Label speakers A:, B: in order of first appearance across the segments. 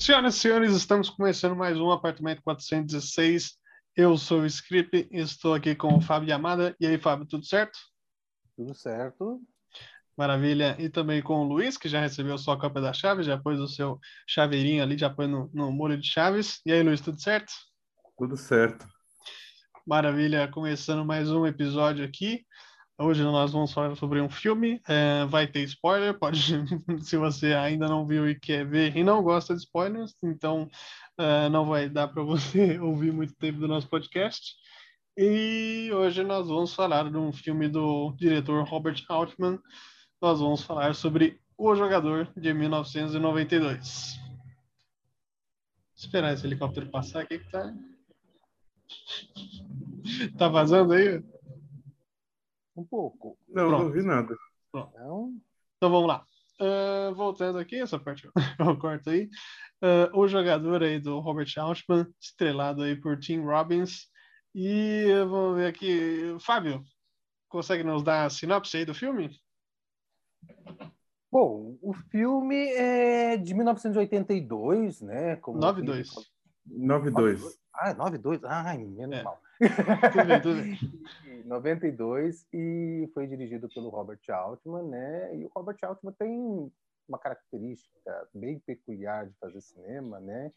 A: Senhoras e senhores, estamos começando mais um Apartamento 416. Eu sou o Script e estou aqui com o Fábio Yamada. E aí, Fábio, tudo certo?
B: Tudo certo.
A: Maravilha. E também com o Luiz, que já recebeu sua cópia da chave, já pôs o seu chaveirinho ali, já põe no, no molho de chaves. E aí, Luiz, tudo certo?
C: Tudo certo.
A: Maravilha. Começando mais um episódio aqui. Hoje nós vamos falar sobre um filme. É, vai ter spoiler, pode, se você ainda não viu e quer ver e não gosta de spoilers, então é, não vai dar para você ouvir muito tempo do nosso podcast. E hoje nós vamos falar de um filme do diretor Robert Altman. Nós vamos falar sobre O Jogador de 1992. Vou esperar esse helicóptero passar aqui que tá. Tá vazando aí?
B: Um pouco.
C: Não, Pronto. não vi nada.
A: Então... então vamos lá. Uh, voltando aqui, essa parte eu corto aí. Uh, o jogador aí do Robert Altman, estrelado aí por Tim Robbins. E vamos ver aqui, Fábio, consegue nos dar a sinopse aí do filme?
B: Bom, o filme é de 1982, né?
A: Como 92.
C: 92.
B: Ah, 92? Ai, menos
A: é.
B: mal.
A: tudo bem, tudo bem.
B: 92 e foi dirigido pelo Robert Altman, né? E o Robert Altman tem uma característica bem peculiar de fazer cinema, né?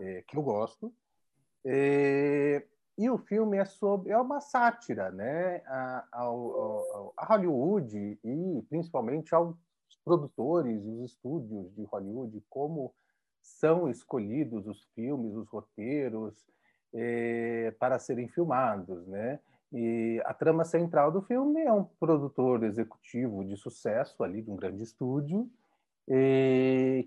B: É, que eu gosto. É, e o filme é sobre é uma sátira, né? A, ao, a Hollywood e principalmente aos produtores, os estúdios de Hollywood, como são escolhidos os filmes, os roteiros é, para serem filmados, né? E a trama central do filme é um produtor executivo de sucesso ali de um grande estúdio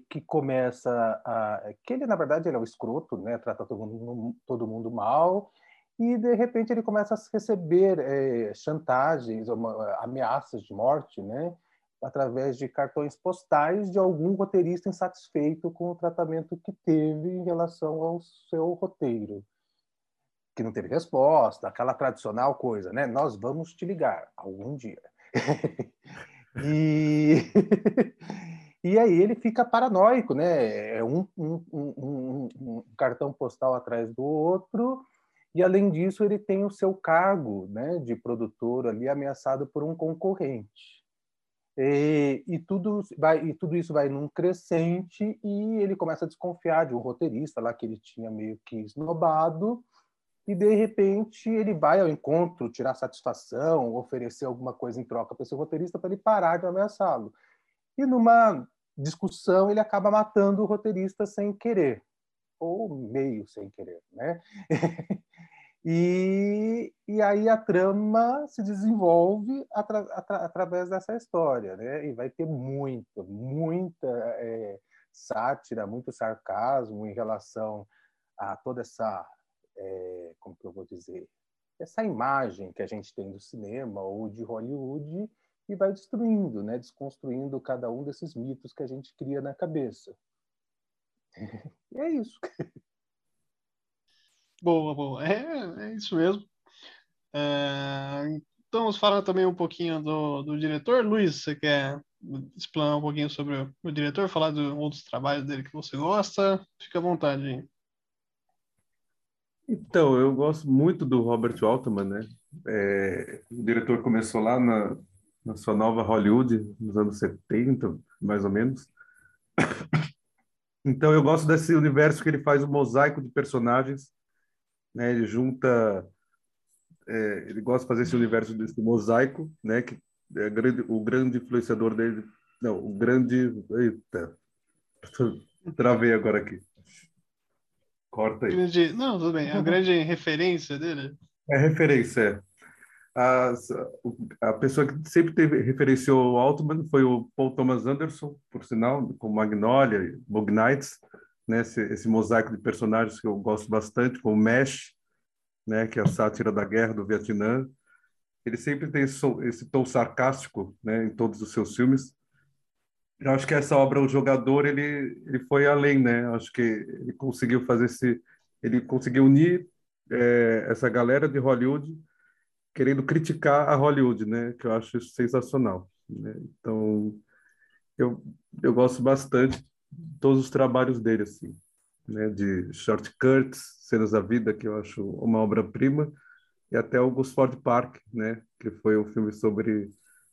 B: que começa a que ele na verdade ele é o escroto, né? Trata todo mundo, todo mundo mal e de repente ele começa a receber é, chantagens, uma, ameaças de morte, né? Através de cartões postais de algum roteirista insatisfeito com o tratamento que teve em relação ao seu roteiro que não teve resposta, aquela tradicional coisa, né? Nós vamos te ligar algum dia. e... e aí ele fica paranoico, né? É um, um, um, um, cartão postal atrás do outro, e além disso ele tem o seu cargo né, de produtor ali ameaçado por um concorrente. E, e, tudo vai, e tudo isso vai num crescente e ele começa a desconfiar de um roteirista lá que ele tinha meio que esnobado, e de repente ele vai ao encontro, tirar satisfação, oferecer alguma coisa em troca para esse roteirista para ele parar de ameaçá-lo. E numa discussão ele acaba matando o roteirista sem querer, ou meio sem querer, né? e, e aí a trama se desenvolve atra, atra, através dessa história, né? E vai ter muita, muita é, sátira, muito sarcasmo em relação a toda essa é, como que eu vou dizer, essa imagem que a gente tem do cinema ou de Hollywood e vai destruindo, né, desconstruindo cada um desses mitos que a gente cria na cabeça. e é isso.
A: Boa, boa. É, é isso mesmo. É, então, vamos falar também um pouquinho do, do diretor. Luiz, você quer explanar um pouquinho sobre o, o diretor, falar de outros trabalhos dele que você gosta? Fica à vontade.
C: Então, eu gosto muito do Robert Altman, né? É, o diretor começou lá na, na sua nova Hollywood, nos anos 70, mais ou menos. Então, eu gosto desse universo que ele faz um mosaico de personagens, né? Ele junta... É, ele gosta de fazer esse universo desse mosaico, né? Que é grande, o grande influenciador dele... Não, o grande... Eita! Travei agora aqui. Corta aí.
A: Grande... Não, tudo bem. A grande referência dele?
C: É referência, é. A, a pessoa que sempre teve, referenciou o Altman foi o Paul Thomas Anderson, por sinal, com Magnolia, Bug Nights, né, esse, esse, mosaico de personagens que eu gosto bastante, com Mesh, né, que é a sátira da guerra do Vietnã. Ele sempre tem esse, esse tom sarcástico né, em todos os seus filmes. Eu acho que essa obra, o jogador, ele ele foi além, né? Acho que ele conseguiu fazer esse, ele conseguiu unir é, essa galera de Hollywood querendo criticar a Hollywood, né? Que eu acho sensacional. Né? Então, eu eu gosto bastante de todos os trabalhos dele, assim. né, de Shortcuts, Cenas da Vida, que eu acho uma obra-prima, e até o Gosford Park, né, que foi um filme sobre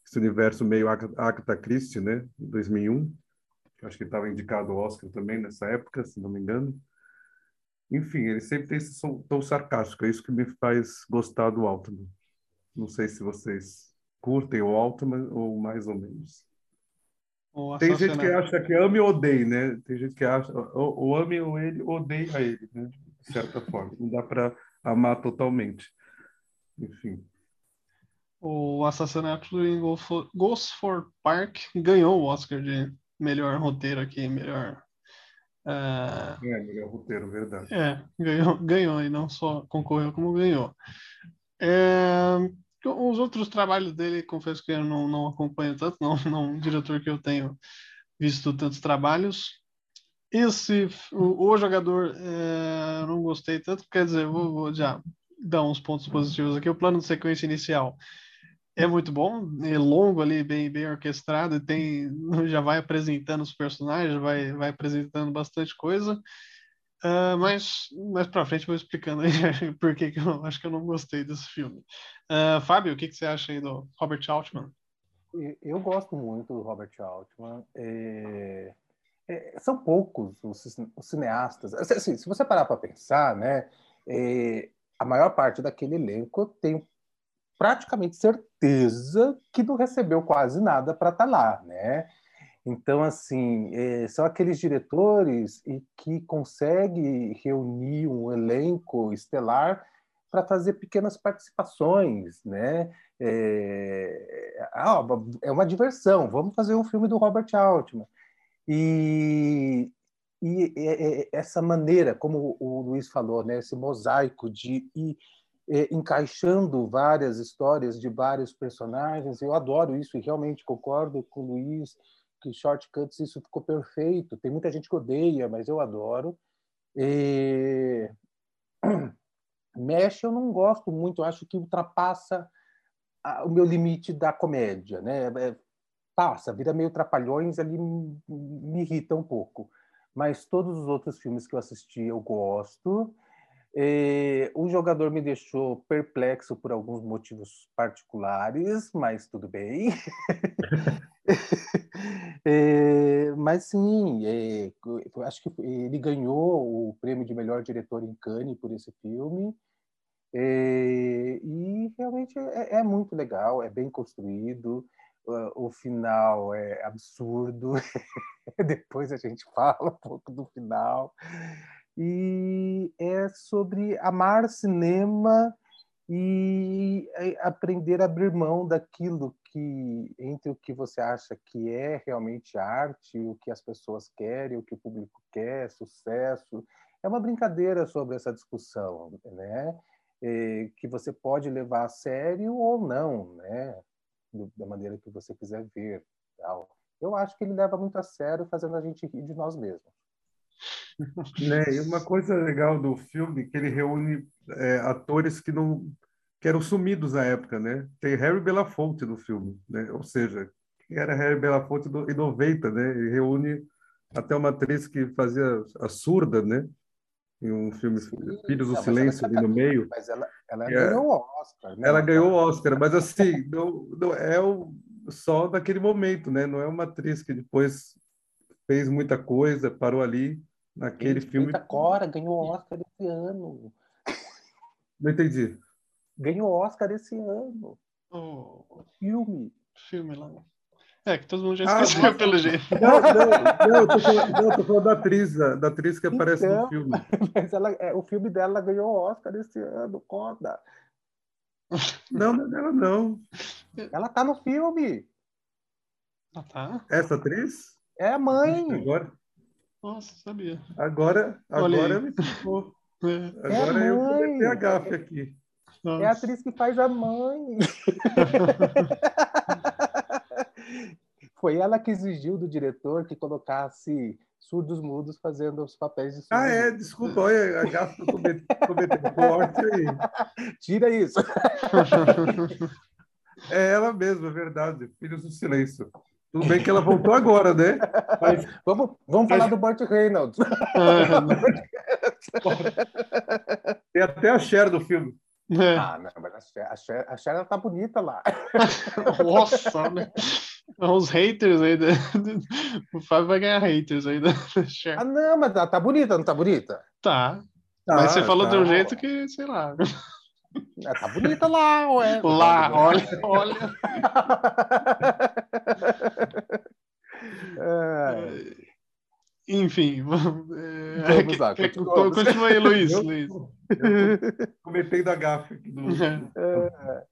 C: esse universo meio Agatha Christie, né, 2001. Acho que estava indicado ao Oscar também nessa época, se não me engano. Enfim, ele sempre tem esse tom sarcástico, é isso que me faz gostar do Altman. Não sei se vocês curtem o Altman ou mais ou menos. Tem gente que acha que ame ou odeia, né? Tem gente que acha ou, ou ame ou ele odeia ele, né? De certa forma. Não dá para amar totalmente. Enfim.
A: O Assassinato em Gosford Park ganhou o Oscar de melhor roteiro aqui, melhor
C: Uh, é, melhor roteiro, verdade.
A: É, ganhou, ganhou e não só concorreu como ganhou. É, os outros trabalhos dele, confesso que eu não, não acompanho tanto, não, não um diretor que eu tenho visto tantos trabalhos. Esse, o, o jogador, é, não gostei tanto, quer dizer, vou, vou já dar uns pontos positivos aqui. O plano de sequência inicial é muito bom, é longo ali, bem, bem orquestrado, tem, já vai apresentando os personagens, vai, vai apresentando bastante coisa. Uh, mas mais para frente vou explicando aí por que, que eu acho que eu não gostei desse filme. Uh, Fábio, o que, que você acha aí do Robert Altman?
B: Eu gosto muito do Robert Altman. É... É, são poucos os, os cineastas. Assim, se você parar para pensar, né, é, a maior parte daquele elenco tem praticamente certeza que não recebeu quase nada para estar tá lá, né? Então, assim, é, são aqueles diretores e que conseguem reunir um elenco estelar para fazer pequenas participações, né? É, ah, é uma diversão. Vamos fazer um filme do Robert Altman. E, e é, é, essa maneira, como o Luiz falou, né? Esse mosaico de ir é, encaixando várias histórias de vários personagens. Eu adoro isso e realmente concordo com o Luiz que Shortcuts isso ficou perfeito. Tem muita gente que odeia, mas eu adoro. E... Mesh eu não gosto muito, acho que ultrapassa o meu limite da comédia, né? É, passa, vira meio trapalhões, ali me irrita um pouco. Mas todos os outros filmes que eu assisti eu gosto. É, o jogador me deixou perplexo por alguns motivos particulares, mas tudo bem. é, mas sim, é, acho que ele ganhou o prêmio de melhor diretor em Cannes por esse filme. É, e realmente é, é, muito legal, é bem construído. O final é absurdo. Depois a gente fala um pouco do final e é sobre amar cinema e aprender a abrir mão daquilo que entre o que você acha que é realmente arte, o que as pessoas querem, o que o público quer, sucesso. É uma brincadeira sobre essa discussão, né? É, que você pode levar a sério ou não, né? Da maneira que você quiser ver. Tal. Eu acho que ele leva muito a sério, fazendo a gente rir de nós mesmos.
C: Né? E uma coisa legal do filme é que ele reúne é, atores que não que eram sumidos na época, né? Tem Harry Belafonte no filme, né? Ou seja, era Harry Belafonte em 90, né? Ele reúne até uma atriz que fazia a surda, né? Em um filme Filhos do Silêncio ali no meio.
B: Mas ela, ela é, ganhou o Oscar, né?
C: Ela ganhou o Oscar, mas assim, não, não é o, só daquele momento, né? Não é uma atriz que depois fez muita coisa, parou ali naquele Gente, filme.
B: Cora ganhou Oscar esse ano.
C: Não entendi.
B: Ganhou Oscar esse ano.
A: Oh.
B: Filme.
A: Filme lá. É, que todo mundo já ah, esqueceu ah, pelo jeito.
C: Não, não, não, eu tô falando, não, eu tô falando da atriz, da atriz que aparece então, no filme.
B: Mas ela, é, o filme dela ganhou Oscar esse ano, conta.
C: Não, não é dela não.
B: Ela tá no filme.
A: Ah, tá.
C: Essa atriz?
B: É a mãe.
C: Agora?
A: Nossa, sabia.
C: Agora, agora me ficou. É. Agora é eu comecei a gafe aqui.
B: Nossa. É a atriz que faz a mãe. Foi ela que exigiu do diretor que colocasse surdos mudos fazendo os papéis de surdos.
C: Ah, é, desculpa, olha, a eu cometi, forte aí.
B: Tira isso.
C: É ela mesma, é verdade. Filhos do Silêncio. Tudo bem que ela voltou agora, né?
B: Mas... Vamos, vamos falar do Burt Reynolds.
C: Tem até a Cher do filme.
B: É. Ah, não, mas a Cher, a Cher, a Cher tá bonita lá.
A: Nossa, né? Os haters ainda. O Fábio vai ganhar haters ainda.
B: Ah, não, mas ela tá bonita, não tá bonita?
A: Tá. tá mas você falou tá. de um jeito que, sei lá.
B: É, tá bonita lá, ué.
A: Lá, olha, olha. É. Enfim, é, vamos lá. Continua aí, Luiz. Luiz.
C: Comentei da gafe. Do... É.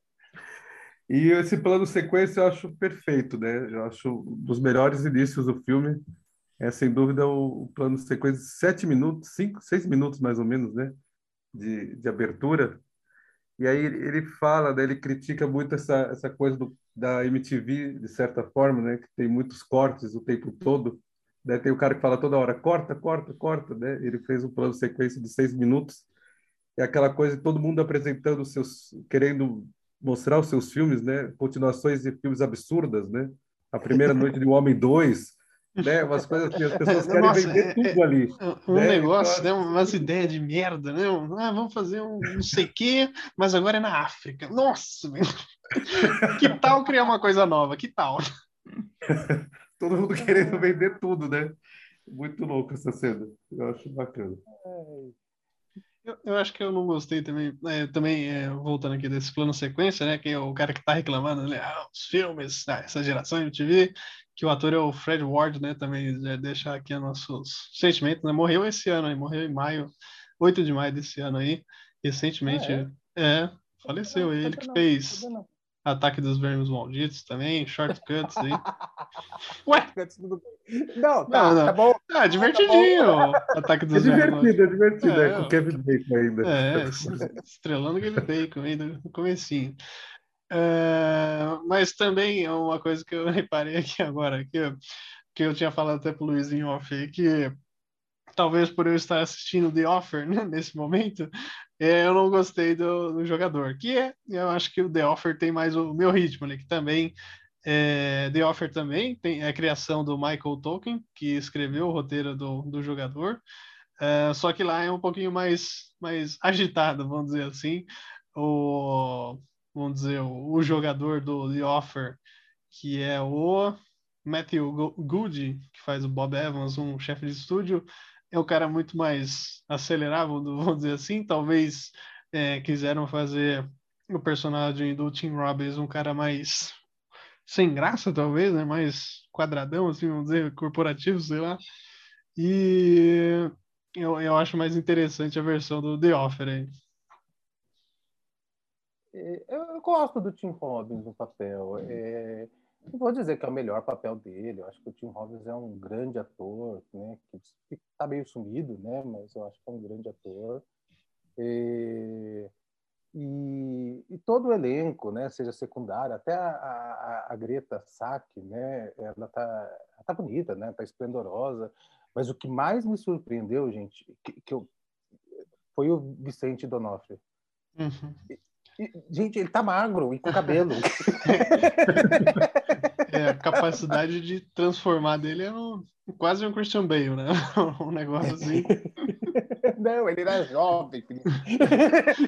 C: E esse plano sequência eu acho perfeito, né? Eu acho um dos melhores inícios do filme. É sem dúvida o, plano sequência, sete minutos, cinco, seis minutos mais ou menos, né? De, de abertura. E aí ele fala, né, ele critica muito essa, essa coisa do, da MTV, de certa forma, né? Que tem muitos cortes o tempo todo. Né? Tem o cara que fala toda hora, corta, corta, corta, né? Ele fez um plano sequência de seis minutos. É aquela coisa de todo mundo apresentando seus, querendo mostrar os seus filmes, né? Continuações de filmes absurdas, né? A Primeira Noite de um Homem 2, né? Umas coisas que as pessoas querem Nossa, vender é, tudo ali.
A: É, um né? negócio, então, né? Umas ideias de merda, né? Ah, vamos fazer um não sei o quê, mas agora é na África. Nossa, que tal criar uma coisa nova? Que tal?
C: Todo mundo querendo vender tudo, né? Muito louco essa cena. Eu acho bacana. É.
A: Eu, eu, acho que eu não gostei também, é, também é, voltando aqui desse plano sequência, né, que é o cara que tá reclamando, né, ah, os filmes, ah, essa geração MTV, que o ator é o Fred Ward, né, também deixar aqui nossos sentimentos, né, morreu esse ano, aí, morreu em maio, 8 de maio desse ano aí, recentemente, ah, é? é? faleceu, ele que fez Ataque dos Vermes Malditos também, shortcuts aí.
B: Ué? Não, tá, não, não. tá bom.
A: Ah, divertidinho. Tá
C: Ataque dos é Vermes divertido, é divertido, é, é com Kevin Bacon ainda.
A: É, estrelando Kevin Bacon ainda no comecinho. Uh, mas também é uma coisa que eu reparei aqui agora, que, eu, que eu tinha falado até pro Luizinho off, que talvez por eu estar assistindo The Offer né, nesse momento, é, eu não gostei do, do, jogador, que é, eu acho que o The Offer tem mais o meu ritmo, né, que também, é, The Offer também tem a criação do Michael Tolkien, que escreveu o roteiro do, do jogador, é, só que lá é um pouquinho mais, mais agitado, vamos dizer assim, o, vamos dizer, o, o jogador do The Offer, que é o Matthew Goody, que faz o Bob Evans, um chefe de estúdio, é um cara muito mais acelerável, vamos dizer assim. Talvez é, quiseram fazer o personagem do Tim Robbins um cara mais sem graça, talvez, né? Mais quadradão, assim, vamos dizer, corporativo, sei lá. E eu, eu acho mais interessante a versão do The Offer aí.
B: É, eu gosto do Tim Robbins no papel. É não vou dizer que é o melhor papel dele, eu acho que o Tim Robbins é um grande ator, né, que está meio sumido, né, mas eu acho que é um grande ator. E, e, e todo o elenco, né, seja secundário, até a, a, a Greta Sack, né, ela tá, tá bonita, né, tá esplendorosa, mas o que mais me surpreendeu, gente, que, que eu, foi o Vicente Donofrio. Uhum. Gente, ele tá magro e com cabelo.
A: É, a capacidade de transformar dele é um, quase um Christian Bale, né? Um negócio assim.
B: Não, ele era jovem.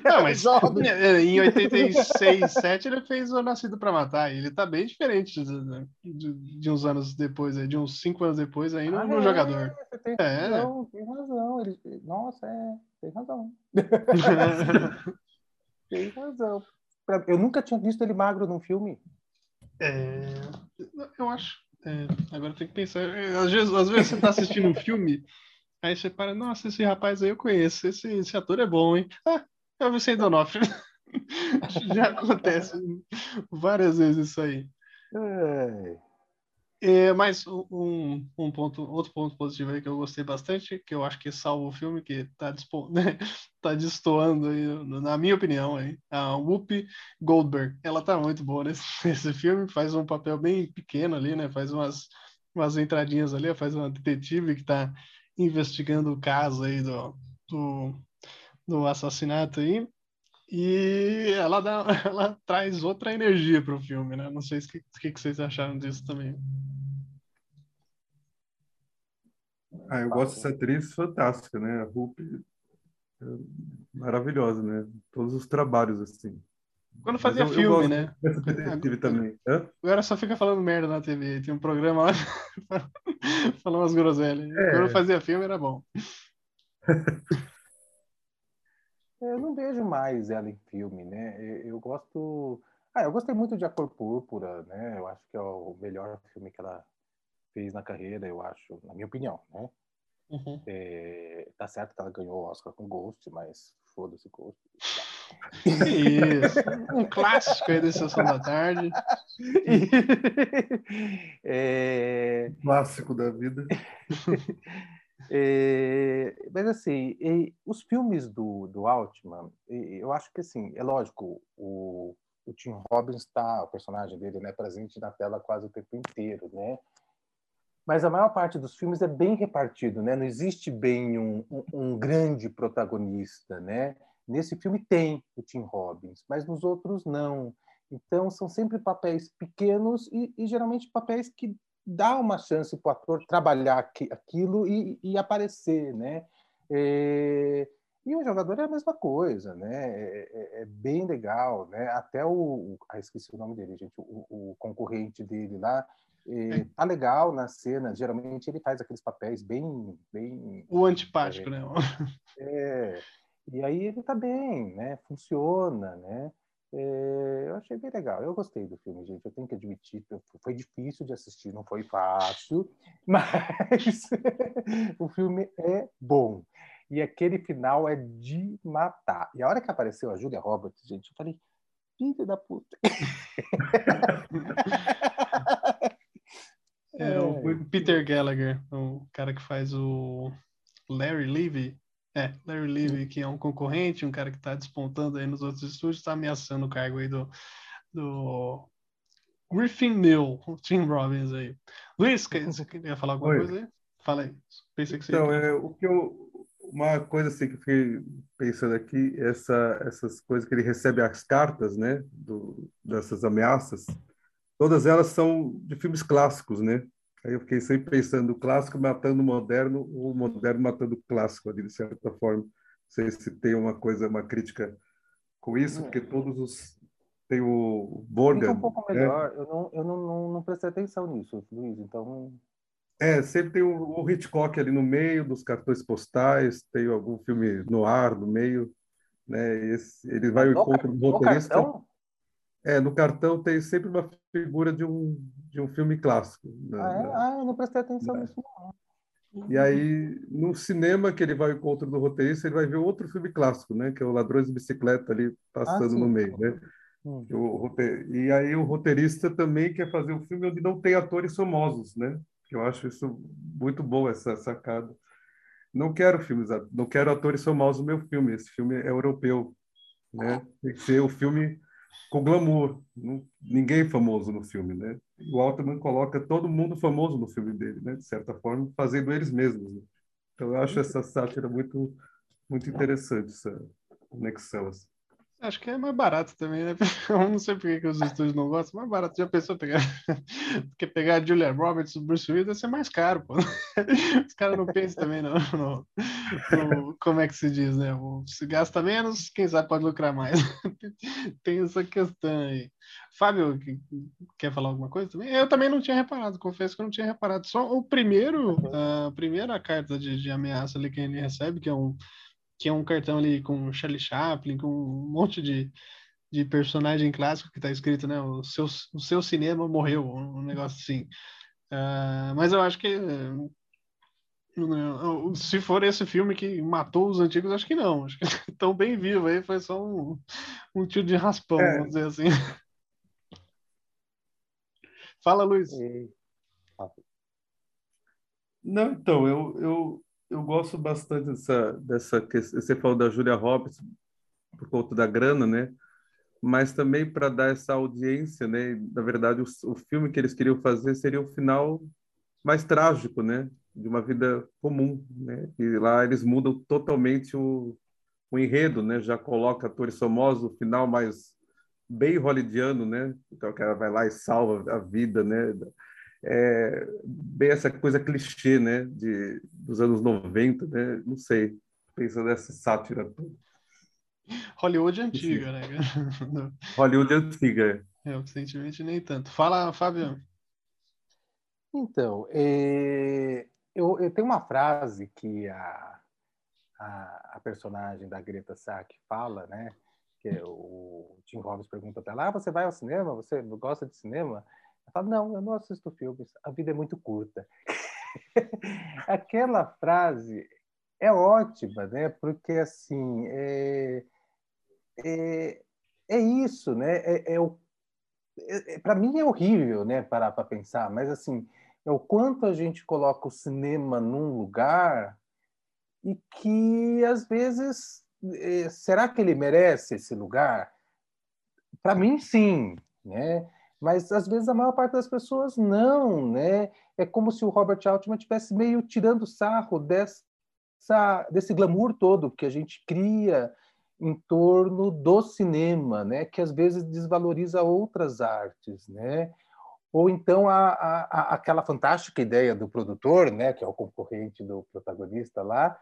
A: Não, mas jovem. em 86, 7 ele fez o Nascido para Matar. ele tá bem diferente de, de, de, uns anos depois, de uns 5 anos depois ainda ah, no é, jogador.
B: Tem, é. Razão, tem razão. Ele, nossa, é, tem razão. Tem razão. Eu nunca tinha visto ele magro num filme.
A: É, eu acho. É, agora tem que pensar. Às vezes, às vezes você está assistindo um filme, aí você para, nossa, esse rapaz aí eu conheço, esse, esse ator é bom, hein? Ah, é o Vicente Donofrio. Já acontece várias vezes isso aí. É. É, mas um, um ponto, outro ponto positivo aí que eu gostei bastante, que eu acho que salva o filme, que está né, tá destoando aí, na minha opinião, aí, a Whoopi Goldberg. Ela está muito boa nesse, nesse filme, faz um papel bem pequeno ali, né? Faz umas, umas entradinhas ali, faz uma detetive que está investigando o caso aí do, do, do assassinato aí. E ela, dá, ela traz outra energia para o filme, né? Não sei o que, que, que vocês acharam disso também.
C: Ah, eu gosto dessa atriz fantástica, né? A Rupi é maravilhosa, né? Todos os trabalhos, assim.
A: Quando fazia eu, filme, eu né?
C: Também. Hã?
A: Agora só fica falando merda na TV. Tem um programa lá falando umas groselhas. É. Quando fazia filme era bom.
B: Eu não vejo mais ela em filme, né? Eu gosto. Ah, eu gostei muito de A Cor Púrpura, né? Eu acho que é o melhor filme que ela fez na carreira, eu acho, na minha opinião, né? Uhum. É, tá certo que ela ganhou o Oscar com Ghost, mas foda-se Ghost.
A: Isso, um clássico aí da Sessão da Tarde.
C: é... Clássico da vida.
B: É, mas assim, os filmes do, do Altman, eu acho que assim, é lógico, o, o Tim Robbins está, o personagem dele, né, presente na tela quase o tempo inteiro, né? Mas a maior parte dos filmes é bem repartido, né? Não existe bem um, um, um grande protagonista, né? Nesse filme tem o Tim Robbins, mas nos outros não. Então são sempre papéis pequenos e, e geralmente papéis que dá uma chance para o ator trabalhar aquilo e, e aparecer, né? É, e o jogador é a mesma coisa, né? É, é, é bem legal, né? Até o, ah, esqueci o nome dele, gente, o, o concorrente dele lá, é, tá legal na cena. Geralmente ele faz aqueles papéis bem, bem.
A: O antipático,
B: é,
A: né?
B: É. E aí ele tá bem, né? Funciona, né? É, eu achei bem legal. Eu gostei do filme, gente. Eu tenho que admitir, foi difícil de assistir, não foi fácil, mas o filme é bom. E aquele final é de matar. E a hora que apareceu a Julia Roberts, gente, eu falei, filha da puta.
A: É, o Peter Gallagher, o cara que faz o Larry Levy, é, Larry Levy, que é um concorrente, um cara que está despontando aí nos outros estúdios, está ameaçando o cargo aí do, do Griffin Mill, o Tim Robbins aí. Luiz, você queria falar alguma Oi. coisa aí? Fala aí.
C: Pensei que você então, é, o que eu, uma coisa assim que eu fiquei pensando aqui, essa, essas coisas que ele recebe as cartas, né, do, dessas ameaças, todas elas são de filmes clássicos, né? Aí eu fiquei sempre pensando, o clássico matando o moderno, ou o moderno matando o clássico, ali, de certa forma. Não sei se tem uma coisa, uma crítica com isso, hum. porque todos os. Tem o Borgen.
B: um pouco né? melhor, né? eu, não, eu não, não, não prestei atenção nisso, Luiz, então.
C: É, sempre tem o, o Hitchcock ali no meio dos cartões postais, tem algum filme no ar no meio, né? Esse, ele vai ao encontro do roteirista. Cartão? É, no cartão tem sempre uma figura de um, de um filme clássico.
B: Né? Ah, é? ah, eu não prestei atenção nisso,
C: não. E aí, no cinema que ele vai ao encontro do roteirista, ele vai ver outro filme clássico, né? Que é o Ladrões de Bicicleta ali passando ah, no meio, né? Hum. O, e aí o roteirista também quer fazer um filme onde não tem atores famosos, né? Eu acho isso muito bom, essa sacada. Não quero filmes, não quero atores famosos no meu filme. Esse filme é europeu, né? Tem que ser o filme com glamour. ninguém famoso no filme, né? O Altman coloca todo mundo famoso no filme dele, né? De certa forma, fazendo eles mesmos. Né? Então, eu acho essa sátira muito, muito interessante, essa conexão. Assim.
A: Acho que é mais barato também, né? Eu não sei por que os estúdios não gostam, mais barato. Já pensou pegar. Porque pegar a Julia Roberts e o Bruce Willis vai ser mais caro, pô. Os caras não pensam também, não. No, no, como é que se diz, né? Se gasta menos, quem sabe pode lucrar mais. Tem essa questão aí. Fábio, quer falar alguma coisa também? Eu também não tinha reparado, confesso que eu não tinha reparado. Só o primeiro, a primeira carta de, de ameaça ali que ele recebe, que é um que é um cartão ali com Charlie Chaplin, com um monte de, de personagem clássico que está escrito, né? O seu, o seu cinema morreu, um negócio assim. Uh, mas eu acho que uh, se for esse filme que matou os antigos, acho que não. Acho que estão bem vivos aí, foi só um, um tiro de raspão, é. vamos dizer assim. Fala, Luiz.
C: Não, então, eu, eu, eu gosto bastante dessa, dessa questão. Você falou da Julia Roberts por conta da grana, né? Mas também para dar essa audiência, né? Na verdade, o, o filme que eles queriam fazer seria o final mais trágico, né? De uma vida comum, né? E lá eles mudam totalmente o, o enredo, né? Já coloca atores famosos, o final mais bem hollywoodiano, né? Então o cara vai lá e salva a vida, né? É, bem essa coisa clichê, né, de, dos anos 90, né, não sei, pensando nessa sátira toda.
A: Hollywood é antiga, Sim. né?
C: Hollywood é antiga.
A: É, recentemente nem tanto. Fala, Fábio.
B: Então, é, eu, eu, tenho uma frase que a, a, a personagem da Greta Sack fala, né? Que é o Tim Robbins pergunta para ela: ah, você vai ao cinema? Você gosta de cinema? Ela fala: não, eu não assisto filmes, a vida é muito curta. Aquela frase é ótima, né? Porque assim é, é, é isso, né? É, é é, é para mim é horrível, né? Parar para pensar, mas assim é o quanto a gente coloca o cinema num lugar e que às vezes é, será que ele merece esse lugar? Para mim, sim, né? Mas às vezes a maior parte das pessoas não, né? É como se o Robert Altman tivesse meio tirando sarro dessa, desse glamour todo que a gente cria em torno do cinema, né? Que às vezes desvaloriza outras artes, né? Ou então a, a, aquela fantástica ideia do produtor, né? Que é o concorrente do protagonista lá,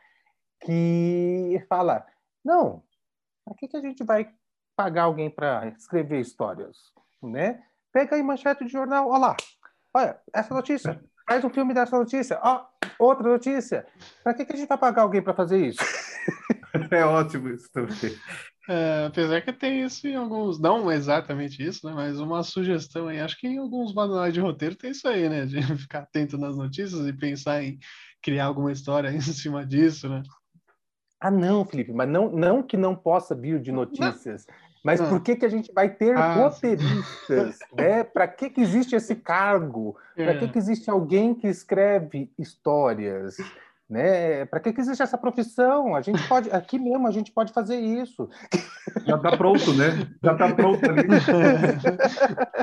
B: que fala: não, para que, que a gente vai pagar alguém para escrever histórias, né? Pega aí manchete de jornal, olha lá, olha, essa notícia, faz um filme dessa notícia, ó, outra notícia. Para que, que a gente vai pagar alguém para fazer isso?
C: É ótimo isso também.
A: É, apesar que tem isso em alguns, não exatamente isso, né? Mas uma sugestão aí, acho que em alguns manuais de roteiro tem isso aí, né? De ficar atento nas notícias e pensar em criar alguma história em cima disso, né?
B: Ah, não, Felipe, mas não, não que não possa vir de notícias. Mas por que, que a gente vai ter ah, roteiristas? Né? Para que, que existe esse cargo? É. Para que, que existe alguém que escreve histórias? Né? Para que, que existe essa profissão? A gente pode, aqui mesmo, a gente pode fazer isso.
C: Já está pronto, né? Já está pronto ali.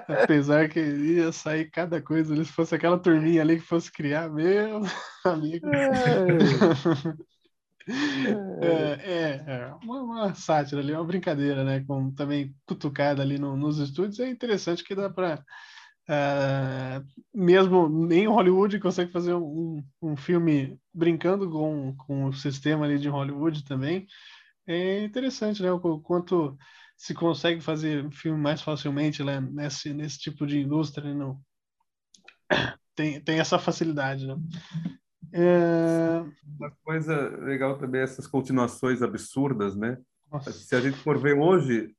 A: Apesar que ia sair cada coisa, se fosse aquela turminha ali que fosse criar, meu amigo. É. É, é, é uma, uma, sátira ali, uma brincadeira, né? Com também cutucada ali no, nos estúdios. É interessante que dá para. Uh, é, mesmo nem Hollywood consegue fazer um, um filme brincando com, com o sistema ali de Hollywood também. É interessante, né? O quanto se consegue fazer filme mais facilmente né? nesse, nesse tipo de indústria. Não? Tem, tem essa facilidade, né?
C: É... Uma coisa legal também é essas continuações absurdas, né? Nossa. Se a gente for ver hoje,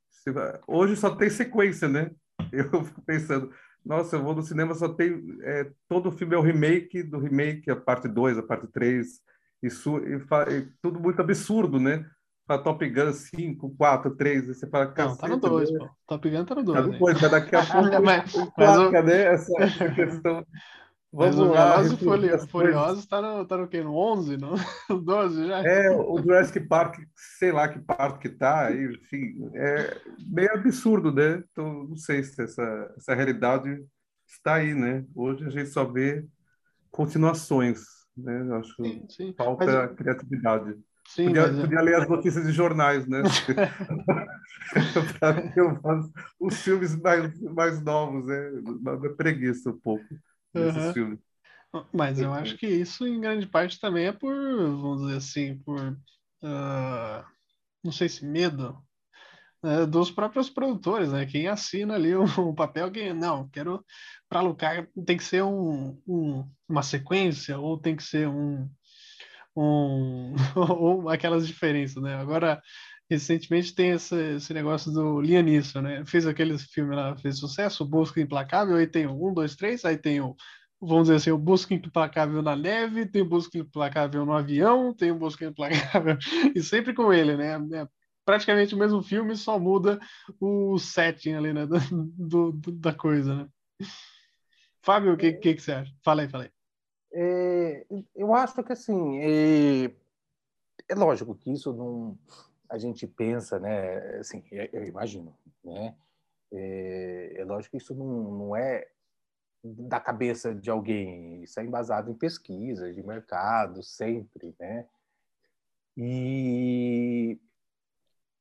C: hoje só tem sequência, né? Eu fico pensando, nossa, eu vou no cinema, só tem. É, todo filme é o remake do remake, a parte 2, a parte 3, isso, e, e, tudo muito absurdo, né? Para Top Gun 5, 4, 3, você fala.
A: Não, tá no 2, né? pô. Top Gun tá no 2. Tá no
C: 2, né? daqui a pouco. mas, mas o... né? Essa questão.
A: Vamos Mas o Velozes e Furiosos tá no, tá no quê? No 11? No 12 já?
C: É, o Jurassic Park, sei lá que parte que tá, enfim, é meio absurdo, né? Então, não sei se essa, essa realidade está aí, né? Hoje a gente só vê continuações, né? Eu acho sim, sim. falta mas... criatividade. Sim, podia, mas... Podia ler as notícias de jornais, né? Para ver os filmes mais, mais novos, né? Uma preguiça um pouco nesses uhum. filmes.
A: Mas eu acho que isso, em grande parte, também é por, vamos dizer assim, por. Uh, não sei se medo uh, dos próprios produtores, né? Quem assina ali o, o papel, quem. Não, quero. Para lucrar, tem que ser um, um, uma sequência, ou tem que ser um. um ou aquelas diferenças, né? Agora, recentemente tem esse, esse negócio do Liam Neeson, né? Fez aquele filme lá, fez sucesso, Busca Implacável, aí tem 1, 2, 3, aí tem o, vamos dizer assim, o Busca Implacável na neve, tem o Busca Implacável no avião, tem o Busca Implacável, e sempre com ele, né? É praticamente o mesmo filme, só muda o setting ali, né? Do, do da coisa, né? Fábio, o que, que, que, você acha? Fala aí, fala aí.
B: É, eu acho que assim, é, é lógico que isso não a gente pensa, né? Assim, eu imagino, né? É, é lógico que isso não, não é da cabeça de alguém, isso é embasado em pesquisa de mercado, sempre, né? E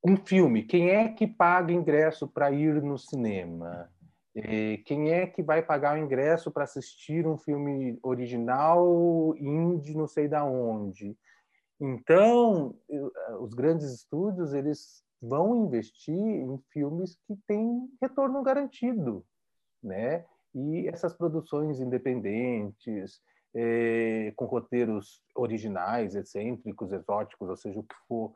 B: um filme, quem é que paga ingresso para ir no cinema? É, quem é que vai pagar o ingresso para assistir um filme original indie não sei da onde? Então, os grandes estúdios eles vão investir em filmes que têm retorno garantido, né? E essas produções independentes, é, com roteiros originais, excêntricos, exóticos, ou seja, o que for,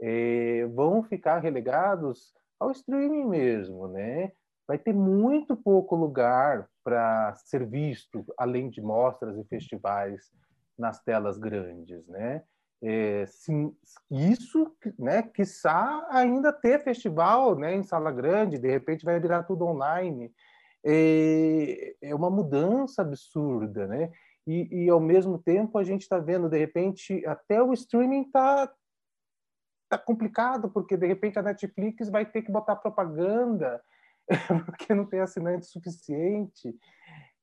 B: é, vão ficar relegados ao streaming mesmo, né? Vai ter muito pouco lugar para ser visto, além de mostras e festivais nas telas grandes, né? É, sim, isso, né, quiçá ainda ter festival né, em sala grande, de repente vai virar tudo online. É, é uma mudança absurda, né? E, e ao mesmo tempo a gente está vendo, de repente, até o streaming está tá complicado, porque de repente a Netflix vai ter que botar propaganda porque não tem assinante suficiente.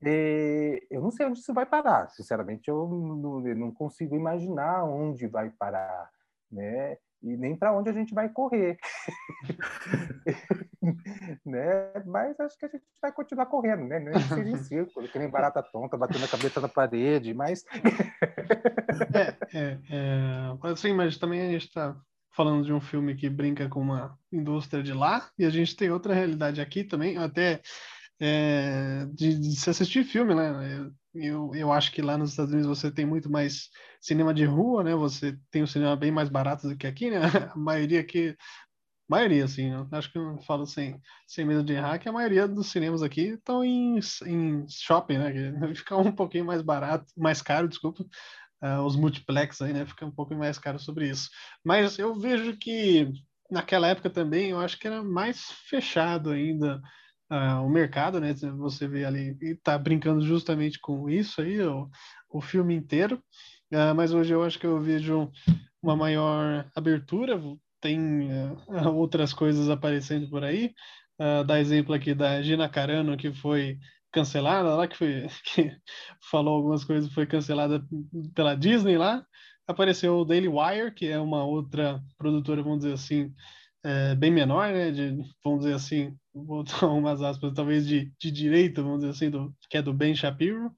B: É, eu não sei onde isso vai parar, sinceramente, eu não, eu não consigo imaginar onde vai parar, né? E nem para onde a gente vai correr, né? Mas acho que a gente vai continuar correndo, né? Nem seja em círculo, que nem barata tonta, batendo a cabeça na parede, mas
A: é, é, é, assim, mas também a gente está falando de um filme que brinca com uma indústria de lá e a gente tem outra realidade aqui também. Até é, de, de, se assistir filme, né? Eu, eu acho que lá nos Estados Unidos você tem muito mais cinema de rua, né? Você tem o cinema bem mais barato do que aqui, né? A maioria aqui, maioria, assim, acho que eu falo sem, sem medo de errar, que a maioria dos cinemas aqui estão em, em shopping, né? Que fica um pouquinho mais barato, mais caro, desculpa. Uh, os multiplex aí, né? Fica um pouco mais caro sobre isso. Mas eu vejo que naquela época também, eu acho que era mais fechado ainda uh, o mercado, né? Você vê ali e tá brincando justamente com isso aí, o, o filme inteiro. Uh, mas hoje eu acho que eu vejo uma maior abertura, tem uh, outras coisas aparecendo por aí. Dá exemplo aqui da Gina Carano, que foi cancelada lá, que, foi, que falou algumas coisas, foi cancelada pela Disney lá. Apareceu o Daily Wire, que é uma outra produtora, vamos dizer assim, é, bem menor, né? De, vamos dizer assim, vou dar umas aspas, talvez de, de direita, vamos dizer assim, do, que é do Ben Shapiro.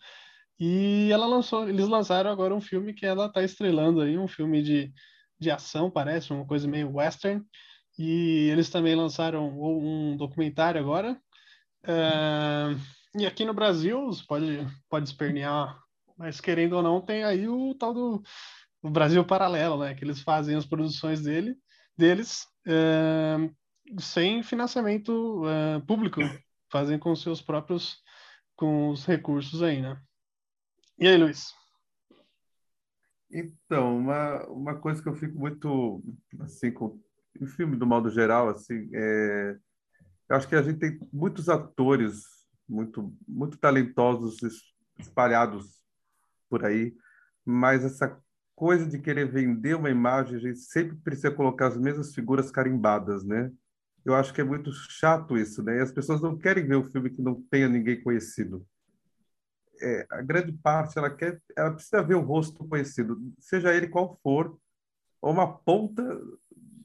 A: E ela lançou, eles lançaram agora um filme que ela está estrelando aí, um filme de, de ação, parece, uma coisa meio western. E eles também lançaram um documentário agora. Uh, e aqui no Brasil, você pode, pode espernear, mas querendo ou não, tem aí o tal do o Brasil Paralelo, né? Que eles fazem as produções dele, deles uh, sem financiamento uh, público, fazem com seus próprios com os recursos aí, né? E aí, Luiz?
C: Então, uma, uma coisa que eu fico muito, assim, com o filme do modo geral, assim, é, eu acho que a gente tem muitos atores muito, muito talentosos espalhados por aí, mas essa coisa de querer vender uma imagem, a gente sempre precisa colocar as mesmas figuras carimbadas, né? Eu acho que é muito chato isso, né? As pessoas não querem ver um filme que não tenha ninguém conhecido é, a grande parte ela quer, ela precisa ver o rosto conhecido, seja ele qual for, ou uma ponta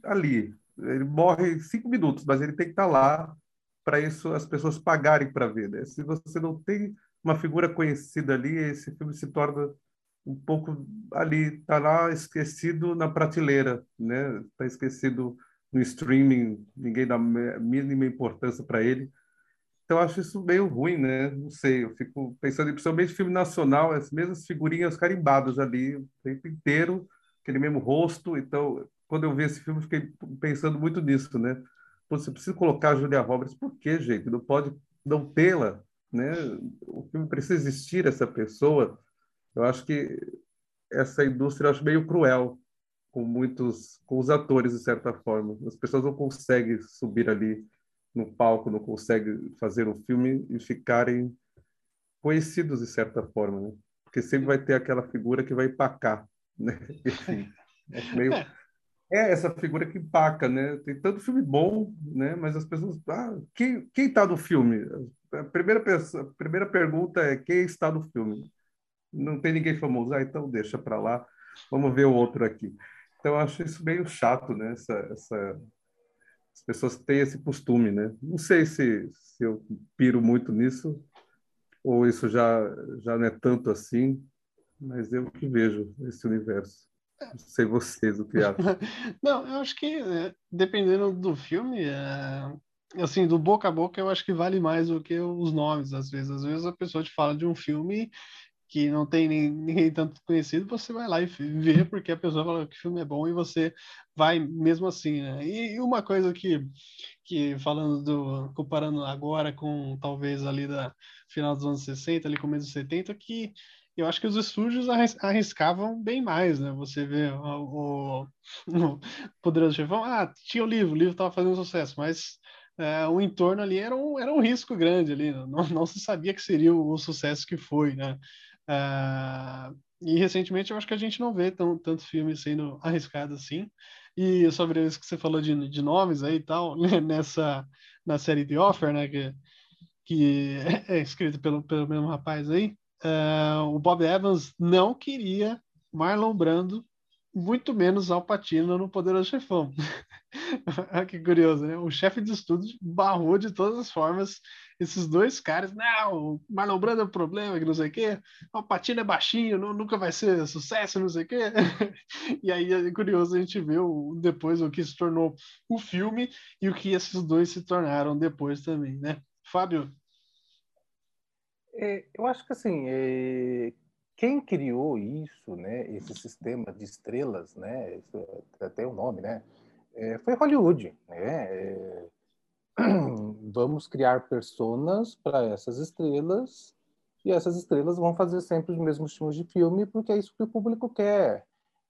C: ali. Ele morre cinco minutos, mas ele tem que estar lá para isso as pessoas pagarem para ver. Né? Se você não tem uma figura conhecida ali, esse filme se torna um pouco ali, está lá esquecido na prateleira, né? Está esquecido no streaming, ninguém dá mínima importância para ele. Então, acho isso meio ruim, né? Não sei, eu fico pensando, principalmente filme nacional, as mesmas figurinhas carimbadas ali o tempo inteiro, aquele mesmo rosto. Então, quando eu vi esse filme, fiquei pensando muito nisso, né? Você precisa colocar a Julia Roberts, por quê, gente? Não pode não tê-la, né? O filme precisa existir essa pessoa. Eu acho que essa indústria eu acho meio cruel com muitos, com os atores de certa forma. As pessoas não conseguem subir ali no palco não consegue fazer um filme e ficarem conhecidos de certa forma, né? Porque sempre vai ter aquela figura que vai empacar, né? Enfim, é meio... É essa figura que empaca, né? Tem tanto filme bom, né? Mas as pessoas... Ah, quem, quem está no filme? A primeira, pessoa, a primeira pergunta é quem está no filme? Não tem ninguém famoso. Ah, então deixa para lá. Vamos ver o outro aqui. Então, eu acho isso meio chato, né? Essa, essa As pessoas têm esse costume, né? Não sei se, se eu piro muito nisso ou isso já já não é tanto assim, mas eu que vejo esse universo. Não sei vocês o que acham.
A: Não, eu acho que é, dependendo do filme, é, assim, do boca a boca, eu acho que vale mais do que os nomes, às vezes. Às vezes a pessoa te fala de um filme que não tem nem, ninguém tanto conhecido, você vai lá e vê porque a pessoa fala que o filme é bom e você vai mesmo assim, né? E, uma coisa que, que falando do, comparando agora com talvez ali da final dos anos 60, ali começo dos 70, que eu acho que os estúdios arriscavam bem mais, né? Você vê o, o, o Poderoso Chefão, ah, tinha o livro, o livro estava fazendo sucesso, mas é, o entorno ali era um, era um risco grande ali, não, não se sabia que seria o, o sucesso que foi, né? Uh, e recentemente eu acho que a gente não vê tão, tanto filme sendo arriscado assim. E sobre isso que você falou de, de nomes aí e tal, né, nessa na série The Offer, né, que, que é escrito pelo, pelo mesmo rapaz aí, uh, o Bob Evans não queria Marlon Brando, muito menos Al Pacino no Poderoso Chefão. que curioso, né? O chefe de estudos barrou de todas as formas esses dois caras, não, o Marlon Brando é o problema, que não sei o quê, o Patino é baixinho, não, nunca vai ser sucesso, não sei o quê. e aí é curioso a gente ver o, depois o que se tornou o filme e o que esses dois se tornaram depois também, né? Fábio?
B: É, eu acho que assim, é, quem criou isso, né, esse sistema de estrelas, né, é até o nome, né, é, foi Hollywood, né, é, vamos criar personas para essas estrelas e essas estrelas vão fazer sempre os mesmos tipos de filme porque é isso que o público quer.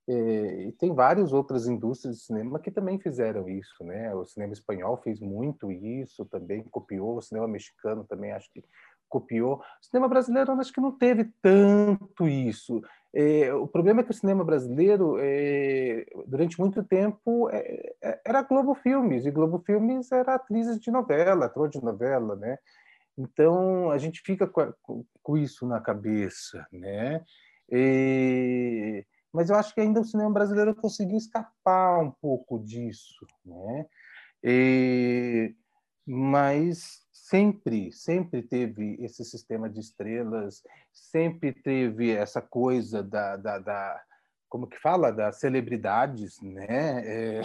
B: E tem várias outras indústrias de cinema que também fizeram isso, né? O cinema espanhol fez muito isso, também copiou, o cinema mexicano também acho que copiou. O cinema brasileiro acho que não teve tanto isso. É, o problema é que o cinema brasileiro, é, durante muito tempo, é, é era Globo Filmes, e Globo Filmes era atrizes de novela, ator de novela, né? Então, a gente fica com, com isso na cabeça, né? E, mas eu acho que ainda o cinema brasileiro conseguiu escapar um pouco disso, né? E, mas sempre, sempre teve esse sistema de estrelas, sempre teve essa coisa da, da, da como que fala, das celebridades, né? É...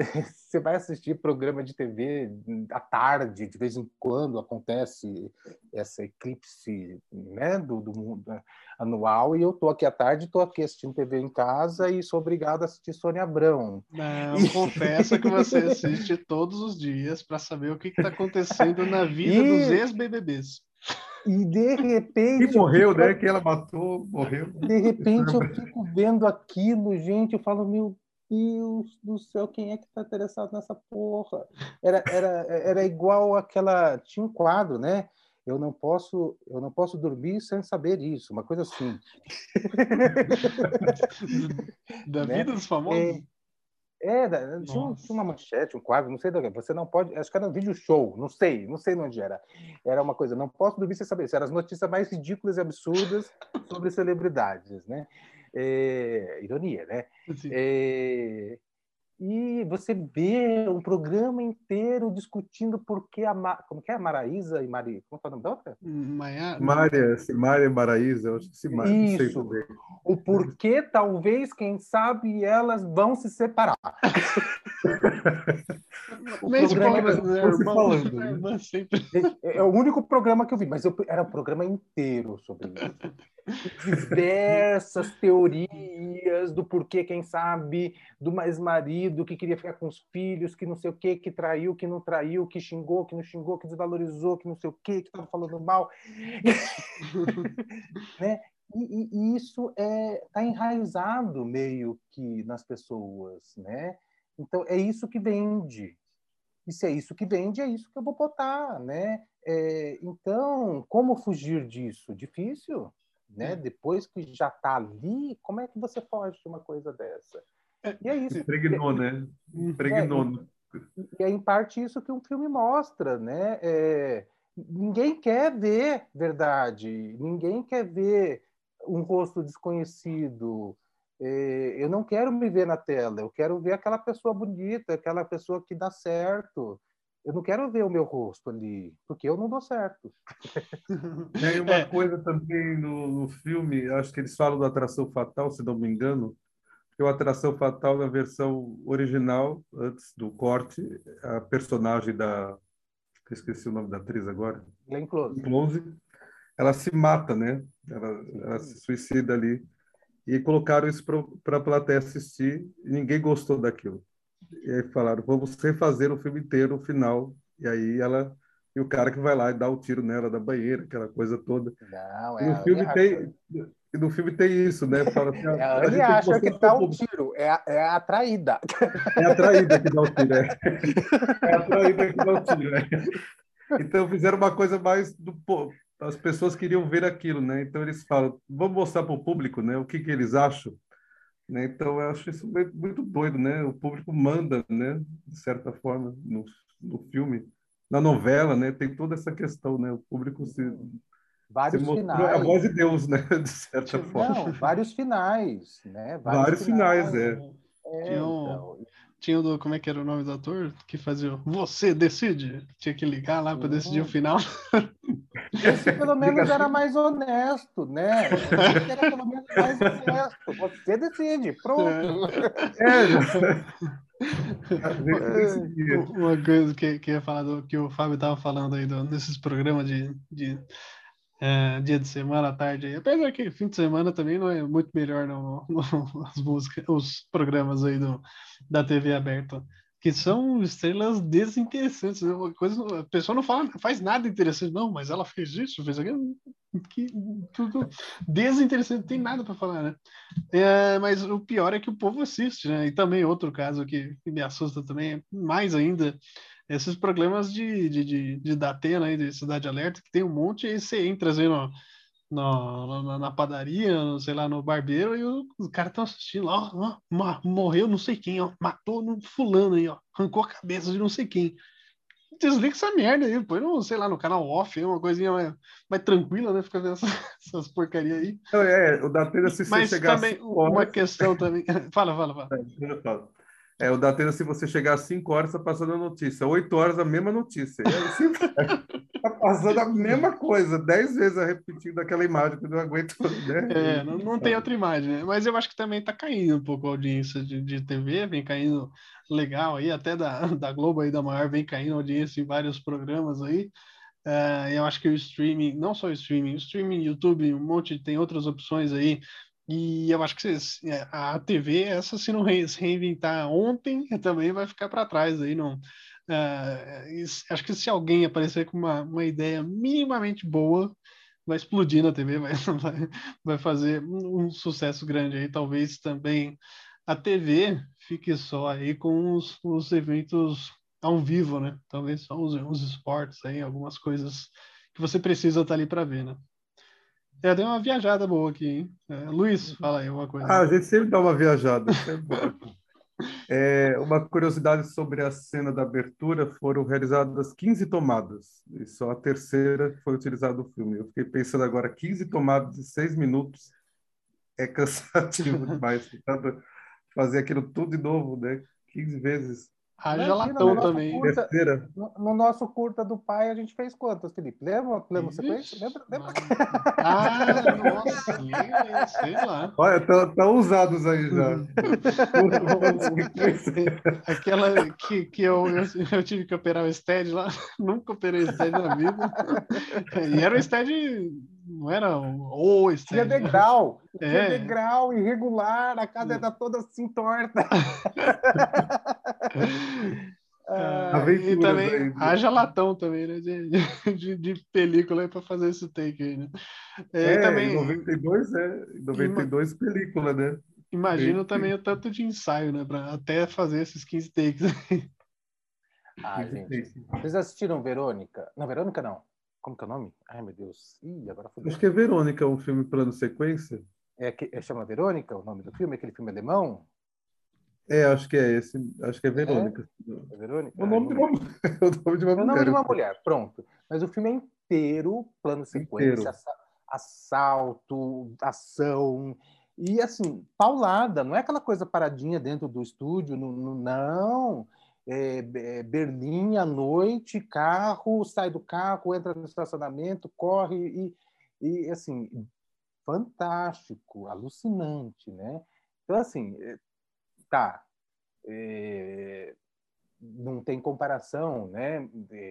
B: Você vai assistir programa de TV à tarde, de vez em quando acontece essa eclipse né? do, do mundo anual, e eu estou aqui à tarde, estou aqui assistindo TV em casa e sou obrigado a assistir Sônia Abrão.
A: Não, e... confessa que você assiste todos os dias para saber o que está acontecendo na vida e... dos ex-BBBs.
B: E de repente.
C: Que morreu, fico... né? Que ela matou, morreu.
B: De repente eu fico vendo aquilo, gente, eu falo, meu Deus do céu, quem é que está interessado nessa porra? Era, era, era igual aquela. Tinha um quadro, né? Eu não posso, eu não posso dormir sem saber isso, uma coisa assim.
A: da né? vida dos famosos? É,
B: é, tinha, tinha, uma manchete, um quadro, não sei da Você não pode. Acho que era um vídeo show, não sei, não sei onde era. Era uma coisa, não posso dormir sem saber. Isso eram as notícias mais ridículas e absurdas sobre celebridades, né? É, ironia, né? É, e você vê um programa inteiro discutindo por que a como que é a Maraísa e Mari, como é o nome da outra?
C: Maia... Mária, Mária Maraísa, eu acho que se Mária,
B: Isso. O porquê talvez, quem sabe, elas vão se separar.
A: o programa né,
B: falando. Né? É, é o único programa que eu vi, mas eu, era um programa inteiro sobre isso diversas teorias do porquê, quem sabe, do mais marido que queria ficar com os filhos, que não sei o que, que traiu, que não traiu, que xingou, que não xingou, que desvalorizou, que não sei o que, que estava falando mal. né? E, e, e isso está é, tá enraizado meio que nas pessoas, né? Então é isso que vende. E se é isso que vende, é isso que eu vou botar, né? É, então, como fugir disso? Difícil né? Hum. Depois que já está ali, como é que você foge de uma coisa dessa?
C: É, e é isso. Impregnou, né? Impregnou.
B: É, e, é em parte isso que um filme mostra, né? É, ninguém quer ver verdade, ninguém quer ver um rosto desconhecido. É, eu não quero me ver na tela, eu quero ver aquela pessoa bonita, aquela pessoa que dá certo. Eu não quero ver o meu rosto ali, porque eu não dou certo.
C: Tem uma é. coisa também no, no filme, acho que eles falam do Atração Fatal, se não me engano, que o Atração Fatal, na versão original, antes do corte, a personagem da. esqueci o nome da atriz agora.
B: Glenn Close.
C: Close. Ela se mata, né? Ela, ela se suicida ali. E colocaram isso para a plateia assistir e ninguém gostou daquilo. E aí falaram: vamos refazer o filme inteiro, o final. E aí ela. E o cara que vai lá e dá o tiro nela da banheira, aquela coisa toda.
B: Não, é
C: e no filme tem. E no filme tem isso, né? Fala assim,
B: é, a ele acha que dá o tiro, é a, é a traída.
C: É a traída que dá o tiro, é. É a traída que dá o tiro, é. Então fizeram uma coisa mais do as pessoas queriam ver aquilo, né? Então eles falam, vamos mostrar para o público, né? O que que eles acham, né? Então eu acho isso muito doido, né? O público manda, né? De certa forma no, no filme, na novela, né? Tem toda essa questão, né? O público se
B: vários finais.
C: A voz de Deus, né? De certa forma.
B: Não, vários finais, né?
C: Vários, vários finais, finais, é.
A: é então... tinha do, como é que era o nome do ator? Que fazia Você Decide? Tinha que ligar lá para decidir o final.
B: Esse pelo menos era mais honesto, né? Esse era pelo menos mais honesto. Você decide, pronto. É.
A: É. Uma coisa que, que, ia falar do, que o Fábio estava falando aí do, nesses programas de, de é, dia de semana, tarde aí. Apesar que fim de semana também não é muito melhor no, no, as músicas, os programas aí do, da TV aberta, que são estrelas desinteressantes. Né? Coisa, a pessoa não fala, faz nada interessante, não, mas ela fez isso, fez aquilo, que, tudo desinteressante, não tem nada para falar, né? É, mas o pior é que o povo assiste, né? E também outro caso que me assusta também, mais ainda, esses programas de, de, de, de Datena aí, de Cidade Alerta, que tem um monte, aí você entra assim, no, no, na, na padaria, no, sei lá, no barbeiro, e os caras estão assistindo lá, ó, ó, morreu não sei quem, ó, matou no fulano aí, ó, arrancou a cabeça de não sei quem. Desliga essa merda aí, põe no, sei lá, no canal off, uma coisinha mais, mais tranquila, né? Fica vendo essas, essas porcarias aí.
C: É, o Datena se
A: Mas chegar também, uma questão também. fala, fala, fala. É.
C: É, o Datena, se você chegar às 5 horas, está passando a notícia. 8 horas, a mesma notícia. E aí está passando a mesma coisa, 10 vezes repetindo aquela imagem que eu não aguento. Né?
A: É, não, não tem outra imagem, né? Mas eu acho que também está caindo um pouco a audiência de, de TV, vem caindo legal aí, até da, da Globo aí, da maior, vem caindo audiência em vários programas aí. Uh, eu acho que o streaming, não só o streaming, o streaming, YouTube, um monte, tem outras opções aí e eu acho que é, a TV, essa se não reinventar ontem, também vai ficar para trás aí, não. Uh, acho que se alguém aparecer com uma, uma ideia minimamente boa, vai explodir na TV, vai, vai, vai fazer um, sucesso grande aí. Talvez também a TV fique só aí com os, os eventos ao vivo, né? Talvez só os, os esportes aí, algumas coisas que você precisa estar ali para ver, né? É, deu uma viajada boa aqui, hein? É, Luiz, fala aí uma coisa.
C: Ah, a gente sempre dá uma viajada. é, uma curiosidade sobre a cena da abertura, foram realizadas 15 tomadas, e só a terceira foi utilizada no filme. Eu fiquei pensando agora, 15 tomadas de 6 minutos é cansativo demais. Fazer aquilo tudo de novo, né? 15 vezes.
A: Haja latão também.
B: Curta, no, no, nosso curta do pai, a gente fez quantas, Felipe? Lembra? Lembra sequência? Lembra? lembra?
A: Ah, nossa, sei lá.
C: Olha, estão tá, usados aí já.
A: Aquela que, que eu, eu, eu, tive que operar o STED lá, nunca operei o STED na vida. E era o STED não era o
B: Tinha degrau, é. tinha degrau irregular, a casa era toda assim torta.
A: ah, e também haja latão também, né? De, de, de película para fazer esse take aí, né?
C: É, é também, em 92, é. Em 92 ima, película, né?
A: Imagino também o tanto de ensaio, né? Para até fazer esses 15 takes aí.
B: Ah, gente. Vocês assistiram Verônica? Não, Verônica não. Como que é o nome? Ai, meu Deus. Ih, agora
C: foi. Acho que é Verônica, um filme plano sequência.
B: É, que, é chama Verônica o nome do filme? Aquele filme alemão?
C: É, acho que é esse. Acho que é Verônica.
B: É, é Verônica?
C: O nome, de uma, o nome de uma
B: é
C: mulher. O
B: nome de uma mulher, pronto. Mas o filme é inteiro, plano sequência, inteiro. assalto, ação, E assim, paulada, não é aquela coisa paradinha dentro do estúdio, não. não. É, é, Berlim à noite, carro, sai do carro, entra no estacionamento, corre e, e assim, fantástico, alucinante, né? Então, assim, é, tá, é, não tem comparação né,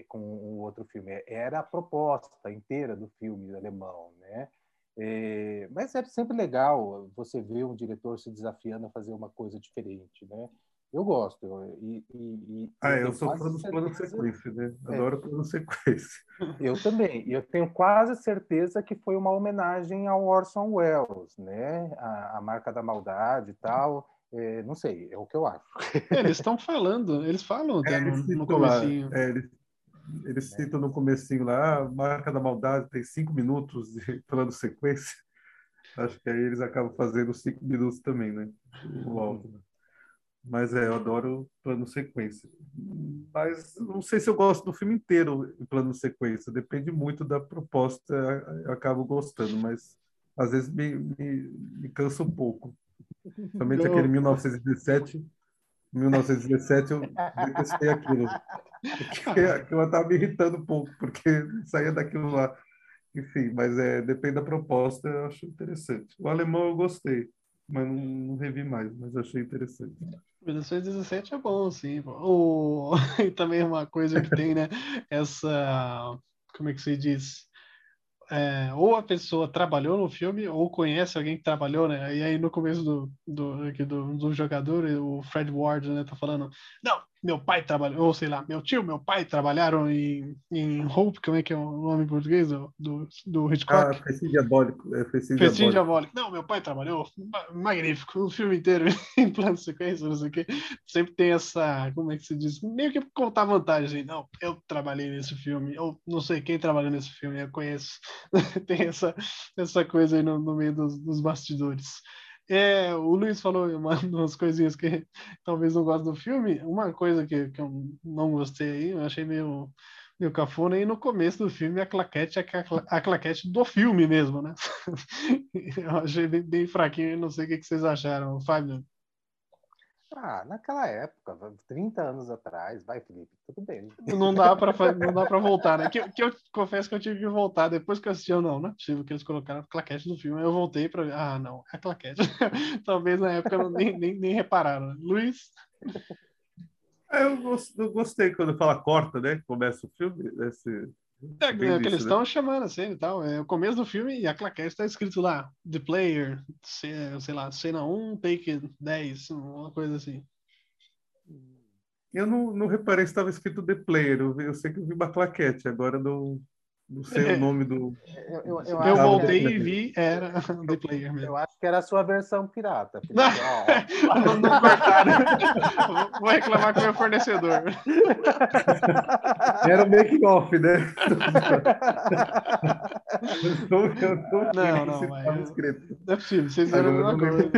B: com o outro filme. Era a proposta inteira do filme alemão, né? É, mas é sempre legal você ver um diretor se desafiando a fazer uma coisa diferente, né? Eu gosto. e, e,
C: ah, eu, eu sou fã dos planos sequência, né? É. Adoro é. plano sequência.
B: Eu também. E eu tenho quase certeza que foi uma homenagem ao Orson Welles, né? A, a marca da maldade e tal. É, não sei, é o que eu acho.
A: É, eles estão falando, eles falam até é, no, no comecinho.
C: É, eles, eles citam no comecinho lá, a marca da maldade tem cinco minutos de plano sequência. Acho que aí eles acabam fazendo cinco minutos também, né? O alto. Né? Mas é, eu adoro plano sequência. Mas não sei se eu gosto do filme inteiro em plano sequência. Depende muito da proposta. Eu acabo gostando, mas às vezes me, me, me cansa um pouco. Somente aquele 1917. 1917 eu detestei aquilo. Porque aquilo estava me irritando um pouco, porque saía daquilo lá. Enfim, mas é, depende da proposta, eu acho interessante. O alemão eu gostei, mas não, não revi mais, mas achei interessante.
A: 1917 é bom, sim. O... E também uma coisa que tem, né? Essa. Como é que se diz? É, ou a pessoa trabalhou no filme ou conhece alguém que trabalhou, né? E aí no começo do, do, do, do jogador, o Fred Ward, né, tá falando, não, meu pai trabalhou, ou sei lá, meu tio, meu pai trabalharam em, em Hope, como é que é o nome em português do, do, do Hitchcock?
C: Ah, Festim Diabólico. É Festim
A: Diabólico. Diabólico. Não, meu pai trabalhou, magnífico, o filme inteiro em plano sequência, não sei o quê. Sempre tem essa, como é que se diz, meio que contar vantagem. Não, eu trabalhei nesse filme, eu não sei quem trabalhou nesse filme, eu conheço. tem essa, essa coisa aí no, no meio dos, dos bastidores. É, o Luiz falou uma, umas coisinhas que talvez não goste do filme. Uma coisa que, que eu não gostei aí, eu achei meio, meio cafona, e no começo do filme a claquete é a, claquete do filme mesmo, né? eu achei bem, bem fraquinho, não sei o que, que vocês acharam, Fábio.
B: Ah, naquela época, 30 anos atrás, vai, Felipe, tudo bem.
A: Não dá para não dá para voltar, né? Que, que eu confesso que eu tive que voltar depois que eu assisti, não, não é possível que eles colocaram a claquete do filme. Eu voltei para ver, ah, não, é a claquete. Talvez na época não, nem, nem, nem repararam. Né? Luiz?
C: É, eu gostei quando fala corta, né? Começa o filme, esse,
A: é, é que eles estão né? chamando assim e tal. É o começo do filme e a claquete está escrito lá: The Player, sei lá, cena 1, take 10, uma coisa assim.
C: Eu não, não reparei se estava escrito The Player. Eu, eu, sei que eu vi uma claquete, agora não, não sei o nome do.
A: Eu, eu, eu, eu voltei e vi, era The Player mesmo.
B: Eu acho que era a sua versão pirata.
A: não, não cortaram. Vou reclamar com o meu fornecedor.
C: Era o make-off, né?
A: não, não, mas. Não é possível, vocês viram a mesma coisa.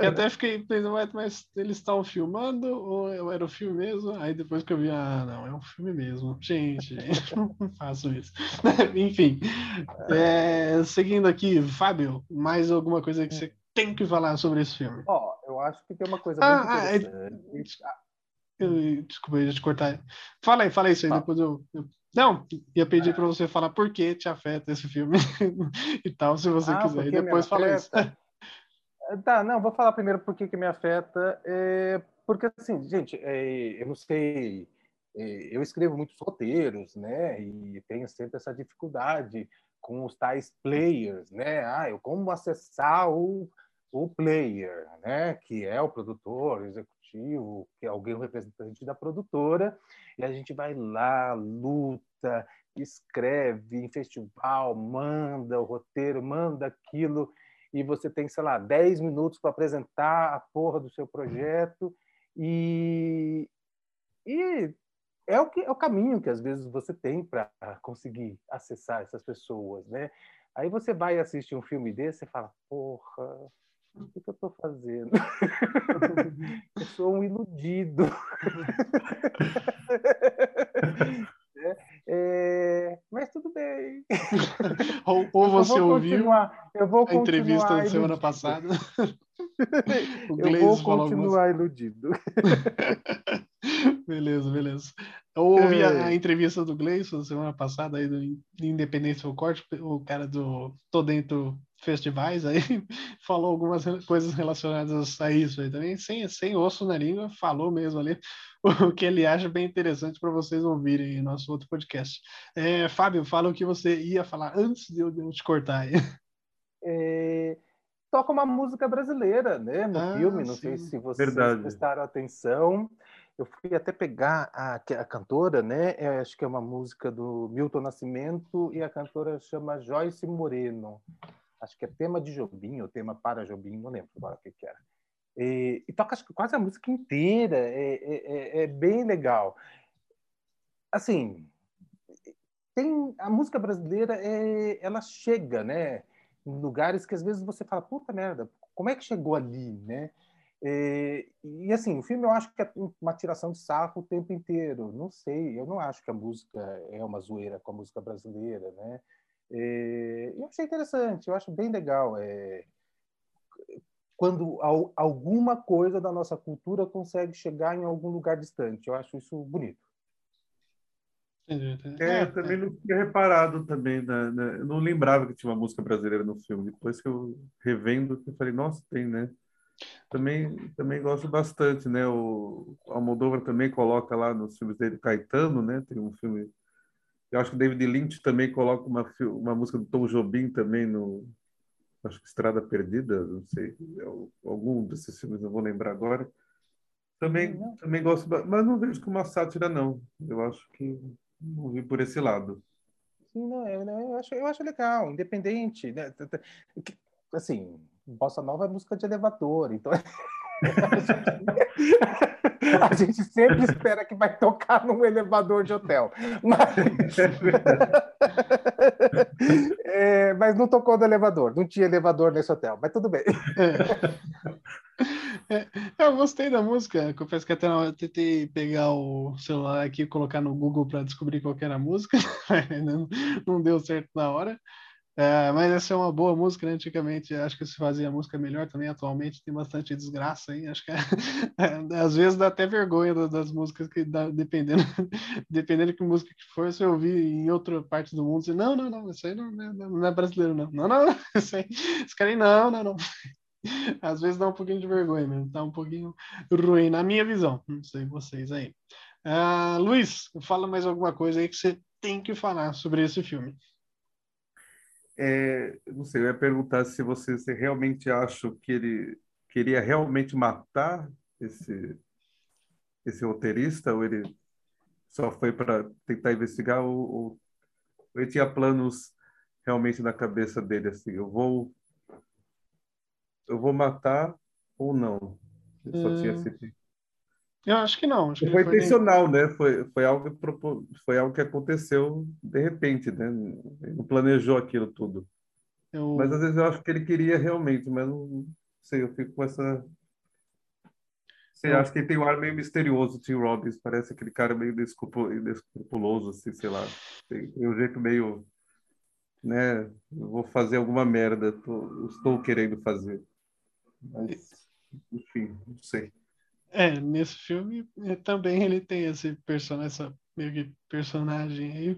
A: Eu até fiquei pensando, mas eles estão filmando ou era o filme mesmo? Aí depois que eu vi, ah, não, é um filme mesmo. Gente, gente não faço isso. Enfim, é, seguindo aqui, Fábio, mais alguma coisa que você tem que falar sobre esse filme?
B: Ó, oh, eu acho que tem uma coisa ah, muito ah, é
A: interessante. Ah, eu, desculpa, eu ia te cortar. Fala aí, fala isso aí, ah. depois eu, eu... Não, ia pedir para você falar por que te afeta esse filme e tal, se você ah, quiser. E depois fala isso.
B: Tá, não, vou falar primeiro por que, que me afeta. É, porque, assim, gente, é, eu não sei é, eu escrevo muitos roteiros, né? E tenho sempre essa dificuldade com os tais players, né? Ah, eu como acessar o, o player, né? Que é o produtor, o executivo, que é alguém representante da produtora, e a gente vai lá, luta, escreve em festival, manda o roteiro, manda aquilo, e você tem, sei lá, 10 minutos para apresentar a porra do seu projeto, e, e é o, que, é o caminho que às vezes você tem para conseguir acessar essas pessoas, né? Aí você vai assistir um filme desse e fala, porra, o que, que eu estou fazendo? eu sou um iludido. é, é, mas tudo bem,
A: ou, ou você ouviu a entrevista da semana passada.
B: eu vou continuar iludido.
A: beleza, beleza. Eu ouvi a, a, é. Entrevista do Gleison semana passada aí do Independência do Corte, o cara do Tô Dentro Festivais aí falou algumas coisas relacionadas a isso aí também, sem, sem osso na língua, falou mesmo ali o que ele acha bem interessante para vocês ouvirem em nosso outro podcast. É, Fábio, fala o que você ia falar antes de eu, de eu te cortar aí.
B: É, toca uma música brasileira, né, no ah, filme, não sim. sei se vocês Verdade. prestaram atenção. Eu fui até pegar a, a cantora, né? Eu acho que é uma música do Milton Nascimento e a cantora chama Joyce Moreno. Acho que é tema de Jobim ou tema para Jobim, não lembro agora o que, que era. E, e toca quase a música inteira, é, é, é, é bem legal. Assim, tem a música brasileira, é, ela chega, né? Em lugares que às vezes você fala, puta merda, como é que chegou ali, né? E, e, assim, o filme eu acho que é uma tiração de sarro o tempo inteiro. Não sei, eu não acho que a música é uma zoeira com a música brasileira, né? E, eu achei interessante, eu acho bem legal. É, quando alguma coisa da nossa cultura consegue chegar em algum lugar distante. Eu acho isso bonito.
C: É, eu também não tinha reparado também, né, né? eu não lembrava que tinha uma música brasileira no filme. Depois que eu revendo, eu falei, nossa, tem, né? Também, também gosto bastante, né? O Almodóvar também coloca lá nos filmes dele Caetano, né? Tem um filme. Eu acho que David Lynch também coloca uma, uma música do Tom Jobim também no. Acho que Estrada Perdida, não sei. É algum desses filmes, não vou lembrar agora. Também, uhum. também gosto, mas não vejo como uma sátira, não. Eu acho que não vi por esse lado.
B: Sim, não, eu, eu, acho, eu acho legal, independente. Né? Assim, bossa nova é música de elevador, então a gente sempre espera que vai tocar num elevador de hotel. Mas, é, mas não tocou no elevador, não tinha elevador nesse hotel, mas tudo bem.
A: É. É, eu gostei da música, confesso que até hora tentei pegar o celular aqui e colocar no Google para descobrir qual era a música, não, não deu certo na hora. É, mas essa é uma boa música, né? Antigamente acho que se fazia música melhor também, atualmente tem bastante desgraça aí. Acho que é, é, às vezes dá até vergonha das, das músicas que dá, dependendo, dependendo de que música que for, se eu ouvir em outra parte do mundo, você, não, não, não, isso aí não, não, não é brasileiro, não. Não, não, não, isso aí, esse cara aí, não, não, não. Às vezes dá um pouquinho de vergonha mesmo, tá um pouquinho ruim, na minha visão. Não sei vocês aí. Uh, Luiz, fala mais alguma coisa aí que você tem que falar sobre esse filme.
C: É, não sei, eu ia perguntar se você, realmente acha que ele queria realmente matar esse, esse roteirista, ou ele só foi para tentar investigar, ou, ou, ele tinha planos realmente na cabeça dele, assim, eu vou eu vou matar ou não? Ele só tinha esse
A: hum. Eu acho que não. Acho que
C: foi intencional, né? Foi, foi, algo, foi algo que aconteceu de repente, né? Ele não planejou aquilo tudo. Eu... Mas às vezes eu acho que ele queria realmente, mas não sei, eu fico com essa. Você eu... acha que ele tem um ar meio misterioso, o Tim Robbins, parece aquele cara meio inescrupuloso, assim, sei lá. Tem, tem um jeito meio. Né? Eu vou fazer alguma merda, tô, estou querendo fazer. Mas, enfim, não sei.
A: É, nesse filme é, também ele tem esse personagem, essa meio que personagem aí.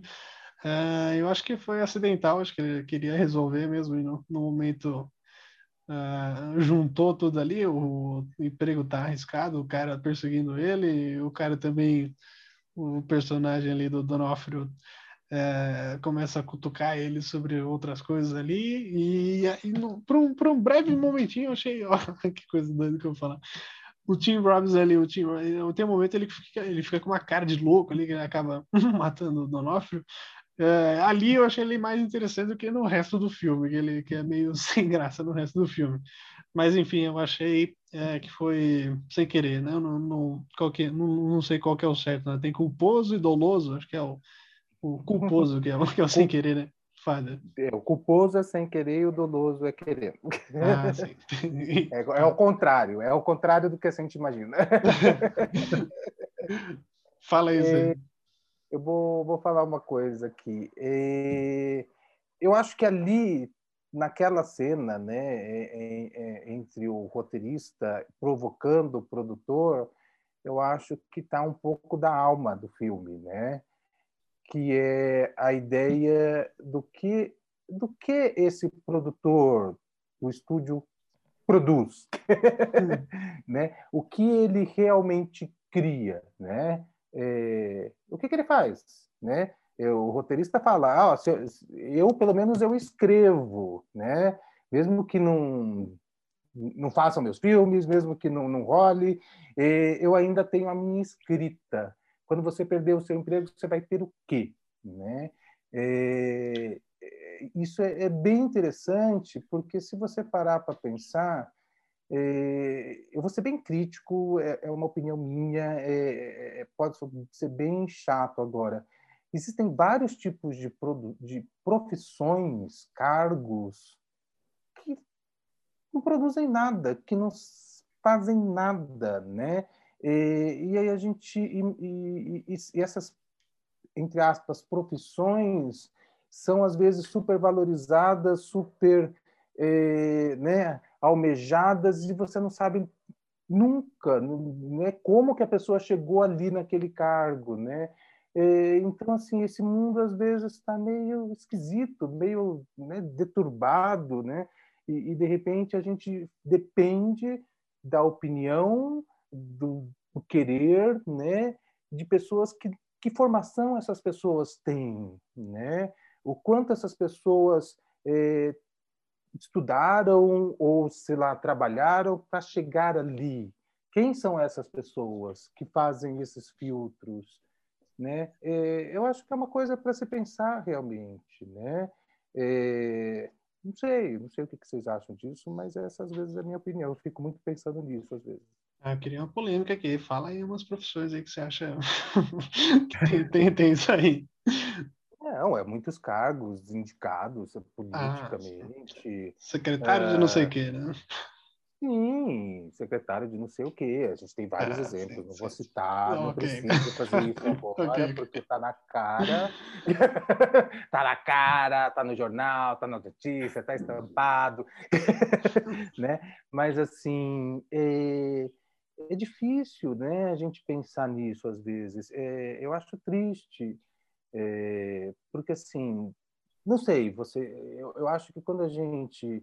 A: Uh, eu acho que foi acidental, acho que ele queria resolver mesmo e no, no momento uh, juntou tudo ali, o, emprego tá arriscado, o cara perseguindo ele, o cara também, o personagem ali do Donofrio uh, começa a cutucar ele sobre outras coisas ali e, e por, um, por um breve momentinho eu achei, ó, que coisa doida que eu vou falar o Tim Robbins ali, o Tim, tem um momento ele fica, ele fica com uma cara de louco ali, que ele acaba matando o Donofrio. É, ali eu achei ele mais interessante do que no resto do filme, que ele que é meio sem graça no resto do filme. Mas enfim, eu achei é, que foi sem querer, né? Não, não, qualquer, não, não sei qual que é o certo, né? Tem culposo e doloso, acho que é o, o culposo que é, que é o sem querer, né?
B: Fada. É, o culposo é sem querer e o doloso é querer. Ah, é, é o contrário, é o contrário do que a gente imagina.
A: Fala isso aí.
B: eu vou, vou falar uma coisa aqui. É, eu acho que ali, naquela cena, né, é, é, entre o roteirista provocando o produtor, eu acho que está um pouco da alma do filme, né? Que é a ideia do que do que esse produtor, o estúdio produz, né? O que ele realmente cria, né? É, o que, que, ele faz, né? o roteirista fala, ah, eu, eu, pelo menos eu escrevo, né? Mesmo que não não façam meus filmes, mesmo que não, não role, eu ainda tenho a minha escrita. Quando você perder o seu emprego, você vai ter o quê, né? É, isso é, é, bem interessante, porque se você parar para pensar, é, eu vou ser bem crítico, é, é uma opinião minha, é, é, pode ser bem chato agora. Existem vários tipos de, de profissões, cargos, que não produzem nada, que não fazem nada, né? E, e aí a gente e, e, e, essas entre aspas profissões são às vezes supervalorizadas, super eh, né, almejadas e você não sabe nunca né, como que a pessoa chegou ali naquele cargo, né? Eh, então assim esse mundo às vezes está meio esquisito, meio né, deturbado, né? E, e, de repente a gente depende da opinião, do, do querer, né? De pessoas que que formação essas pessoas têm, né? o quanto essas pessoas é, estudaram ou, sei lá, trabalharam para chegar ali. Quem são essas pessoas que fazem esses filtros? Né? É, eu acho que é uma coisa para se pensar realmente. Né? É, não sei, não sei o que vocês acham disso, mas essa às vezes é a minha opinião. Eu fico muito pensando nisso às vezes.
A: Ah, eu queria uma polêmica aqui. Fala aí umas profissões aí que você acha que tem, tem, tem isso aí.
B: Não, é muitos cargos indicados ah, politicamente.
A: Ah, secretário de não sei o quê, né?
B: Sim, secretário de não sei o quê. A gente tem vários ah, exemplos. Sim, não vou citar, não, não okay. preciso fazer isso agora, okay. porque tá na cara. tá na cara, tá no jornal, tá na notícia, tá estampado. né? Mas, assim, é, é difícil né, a gente pensar nisso às vezes. É, eu acho triste é, porque, assim, não sei, você, eu, eu acho que quando a gente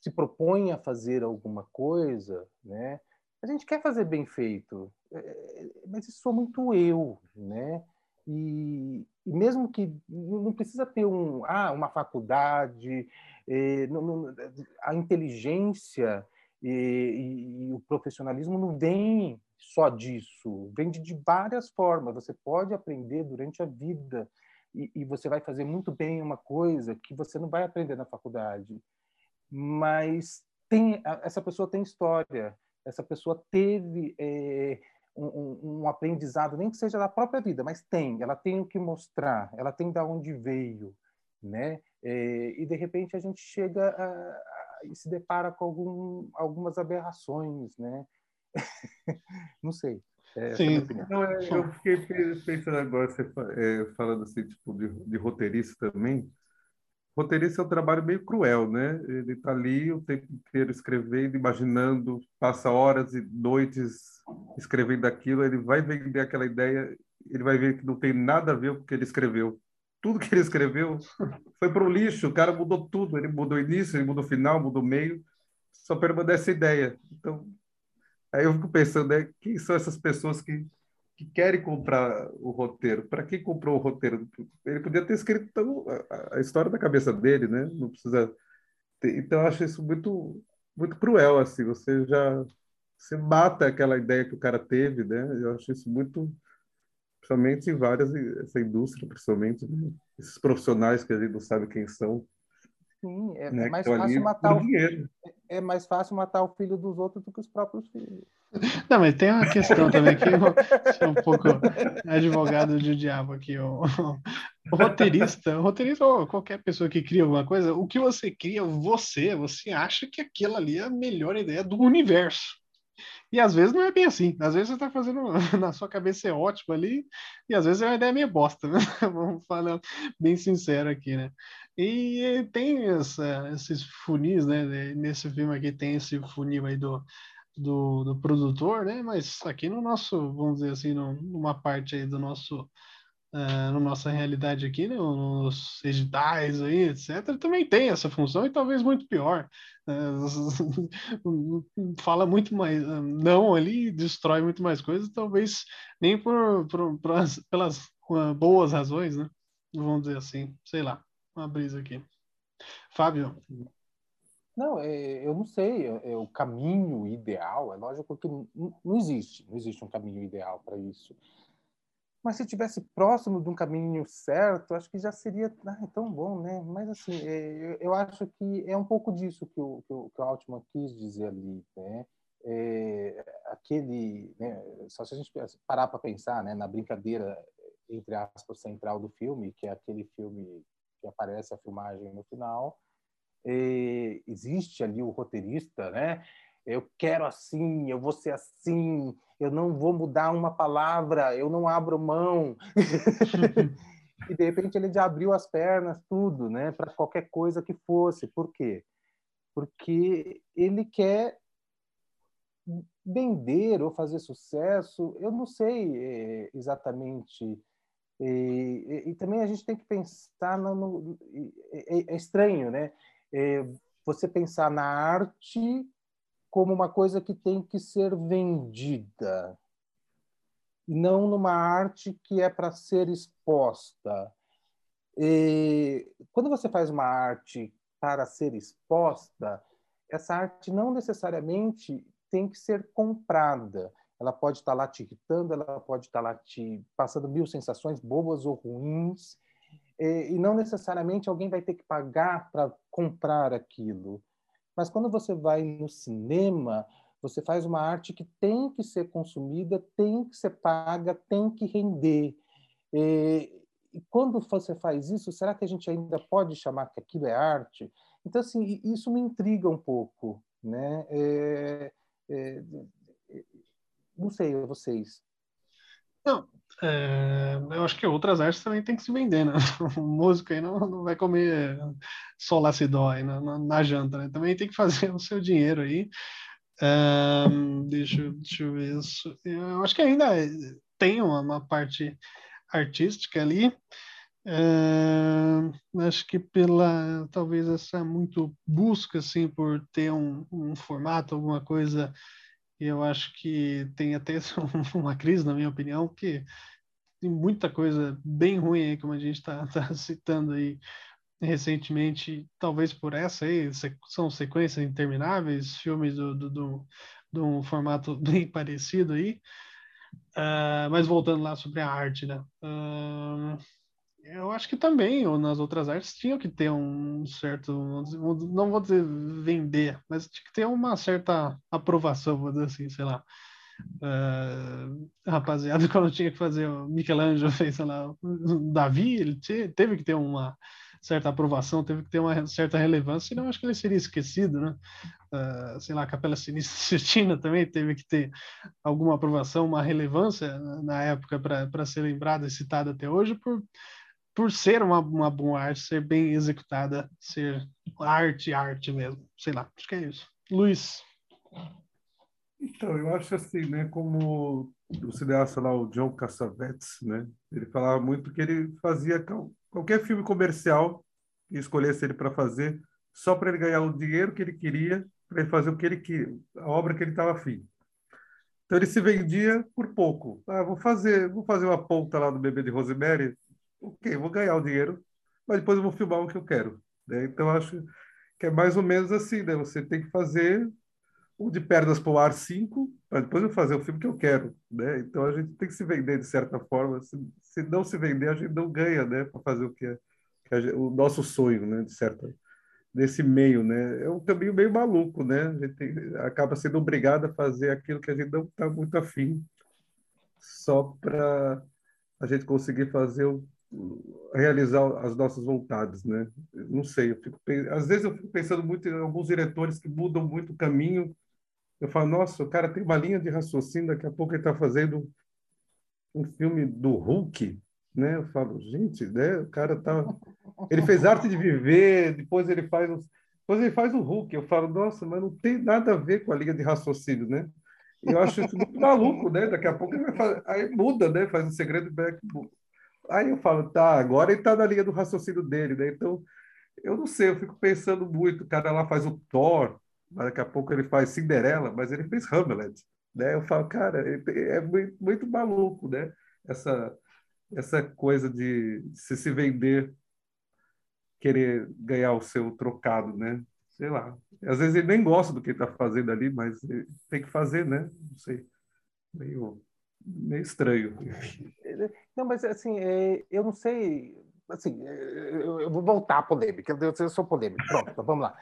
B: se propõe a fazer alguma coisa, né, a gente quer fazer bem feito, é, mas isso sou muito eu, né? E, e, mesmo que não precisa ter um, ah, uma faculdade, é, não, não, a inteligência e, e, e, o profissionalismo não vem só disso, vem de, várias formas. Você pode aprender durante a vida e, e, você vai fazer muito bem uma coisa que você não vai aprender na faculdade. Mas tem essa pessoa tem história, essa pessoa teve é, um, um, aprendizado, nem que seja da própria vida, mas tem. Ela tem o que mostrar, ela tem da onde veio, né? É, e de repente a gente chega a, e se depara com algum, algumas aberrações, né? não sei.
C: É, Sim. Não, é, eu fiquei pensando agora, você é, falando assim, tipo, de, de, roteirista também. Roteirista é um trabalho meio cruel, né? Ele está ali o tempo inteiro escrevendo, imaginando, passa horas e noites escrevendo aquilo, ele vai vender aquela ideia, ele vai ver que não tem nada a ver com o que ele escreveu. Tudo que ele escreveu foi para o lixo, o cara mudou tudo, ele mudou o início, ele mudou o final, mudou o meio, só permanece a ideia. Então, Aí eu fico pensando, né, quem são essas pessoas que, que querem comprar o roteiro? Para quem comprou o roteiro? Ele podia ter escrito então, a, a, história da cabeça dele, né? Não precisa. Ter... Então eu acho isso muito, muito cruel, assim. Você já você mata aquela ideia que o cara teve, né? Eu acho isso muito, principalmente em várias essa indústria, principalmente né? esses profissionais que a gente não sabe quem são.
B: Sim, é, né? mais fácil matar o dinheiro. É, é mais fácil matar o filho dos outros do que os próprios filhos.
A: Não, mas tem uma questão também que eu um pouco advogado de diabo aqui. O, o roteirista, o roteirista ou qualquer pessoa que cria alguma coisa, o que você cria, você, você acha que aquilo ali é a melhor ideia do universo. E às vezes não é bem assim. Às vezes você está fazendo na sua cabeça é ótimo ali, e às vezes é uma ideia meio bosta, né? Vamos falar bem sincero aqui, né? E tem essa, esses funis, né? Nesse filme aqui tem esse funil aí do, do, do produtor, né? Mas aqui no nosso, vamos dizer assim, numa parte aí do nosso uh, na nossa realidade aqui, né, nos editais aí, etc., também tem essa função e talvez muito pior. Uh, fala muito mais, uh, não ali, destrói muito mais coisas, talvez nem por, por, por as, pelas boas razões, né? Vamos dizer assim, sei lá, uma brisa aqui. Fábio.
B: Não, é, eu não sei. É, é, o caminho ideal, é lógico que não existe, não existe um caminho ideal para isso. Mas se tivesse próximo de um caminho certo, acho que já seria ah, tão bom, né? Mas assim, é, eu acho que é um pouco disso que o, que o, que o Altman quis dizer ali, né? É, aquele, né, só se a gente parar para pensar, né, na brincadeira entre aspas central do filme, que é aquele filme que aparece a filmagem no final, é, existe ali o roteirista, né? Eu quero assim, eu vou ser assim, eu não vou mudar uma palavra, eu não abro mão. e de repente ele já abriu as pernas, tudo, né, para qualquer coisa que fosse. Por quê? Porque ele quer vender ou fazer sucesso, eu não sei é, exatamente. E, e, e, também a gente tem que pensar no, no é, é, estranho, né? É, você pensar na arte como uma coisa que tem que ser vendida, e não numa arte que é para ser exposta. E quando você faz uma arte para ser exposta, essa arte não necessariamente tem que ser comprada. Ela pode estar lá te irritando, ela pode estar lá te passando mil sensações bobas ou ruins, e não necessariamente alguém vai ter que pagar para comprar aquilo. Mas quando você vai no cinema, você faz uma arte que tem que ser consumida, tem que ser paga, tem que render. E, e quando você faz isso, será que a gente ainda pode chamar que aquilo é arte? Então, assim, isso me intriga um pouco, né? É, é, não sei, vocês.
A: Não, é, eu acho que outras artes também tem que se vender, né? O músico aí não, não vai comer solacidó aí na, na, na, janta, né? Também tem que fazer o seu dinheiro aí. Um, deixa, deixa eu ver isso. Eu acho que ainda tem uma, uma parte artística ali. acho que pela talvez essa muito busca assim por ter um, um formato, alguma coisa e eu acho que tem até uma crise, na minha opinião, que tem muita coisa bem ruim aí, como a gente está tá citando aí recentemente, talvez por essa aí, são sequências intermináveis, filmes do, do, do, de um formato bem parecido aí. Uh, mas voltando lá sobre a arte, né? Uh, eu acho que também, ou nas outras artes, tinha que ter um certo, não vou dizer vender, mas tinha que ter uma certa aprovação, vou dizer assim, sei lá. Uh, rapaziada, quando tinha que fazer, o Michelangelo fez, sei lá, Davi, ele teve que ter uma certa aprovação, teve que ter uma certa relevância, senão acho que ele seria esquecido, né? Uh, sei lá, a Capela Sistina também teve que ter alguma aprovação, uma relevância na época para ser lembrada e citada até hoje por por ser uma, uma boa arte, ser bem executada, ser arte, arte mesmo. Sei lá, acho que é isso. Luiz.
C: Então, eu acho assim, né, como o cineasta lá, o John Cassavetes, né, ele falava muito que ele fazia qualquer filme comercial que escolhesse ele para fazer, só para ele ganhar o dinheiro que ele queria, para ele fazer o que ele queria, a obra que ele estava afim. Então ele se vendia por pouco. Ah, vou fazer, vou fazer uma ponta lá do Bebê de Rosemary, ok, vou ganhar o dinheiro, mas depois eu vou filmar o que eu quero. Né? Então, acho que é mais ou menos assim, né? Você tem que fazer o de pernas para o ar 5, para depois eu fazer o filme que eu quero, né? Então, a gente tem que se vender de certa forma. Se, se não se vender, a gente não ganha, né? Para fazer o que é, que gente, o nosso sonho, né? De certa nesse meio, né? É um caminho meio maluco, né? A gente tem, acaba sendo obrigado a fazer aquilo que a gente não está muito afim, só para a gente conseguir fazer o realizar as nossas vontades, né? Não sei, eu fico, às vezes eu fico pensando muito em alguns diretores que mudam muito o caminho Eu falo, nossa, o cara tem uma linha de raciocínio, daqui a pouco ele está fazendo um filme do Hulk, né? Eu falo, gente, né? O cara tá. Ele fez arte de viver, depois ele faz os... depois ele faz o Hulk. Eu falo, nossa, mas não tem nada a ver com a linha de raciocínio, né? Eu acho isso muito maluco, né? Daqui a pouco ele vai fazer... aí muda, né? Faz o um segredo Black Aí eu falo, tá, agora ele tá na linha do raciocínio dele, né? Então, eu não sei, eu fico pensando muito. O cara lá faz o Thor, daqui a pouco ele faz Cinderela, mas ele fez Hamlet, né? Eu falo, cara, é muito, muito maluco, né? Essa, essa coisa de se se vender, querer ganhar o seu trocado, né? Sei lá. Às vezes ele nem gosta do que está fazendo ali, mas tem que fazer, né? Não sei. Meio, meio estranho.
B: Não, mas assim, é, eu não sei. Assim, é, eu vou voltar à polêmica. Eu sou polêmico. Pronto, então vamos lá.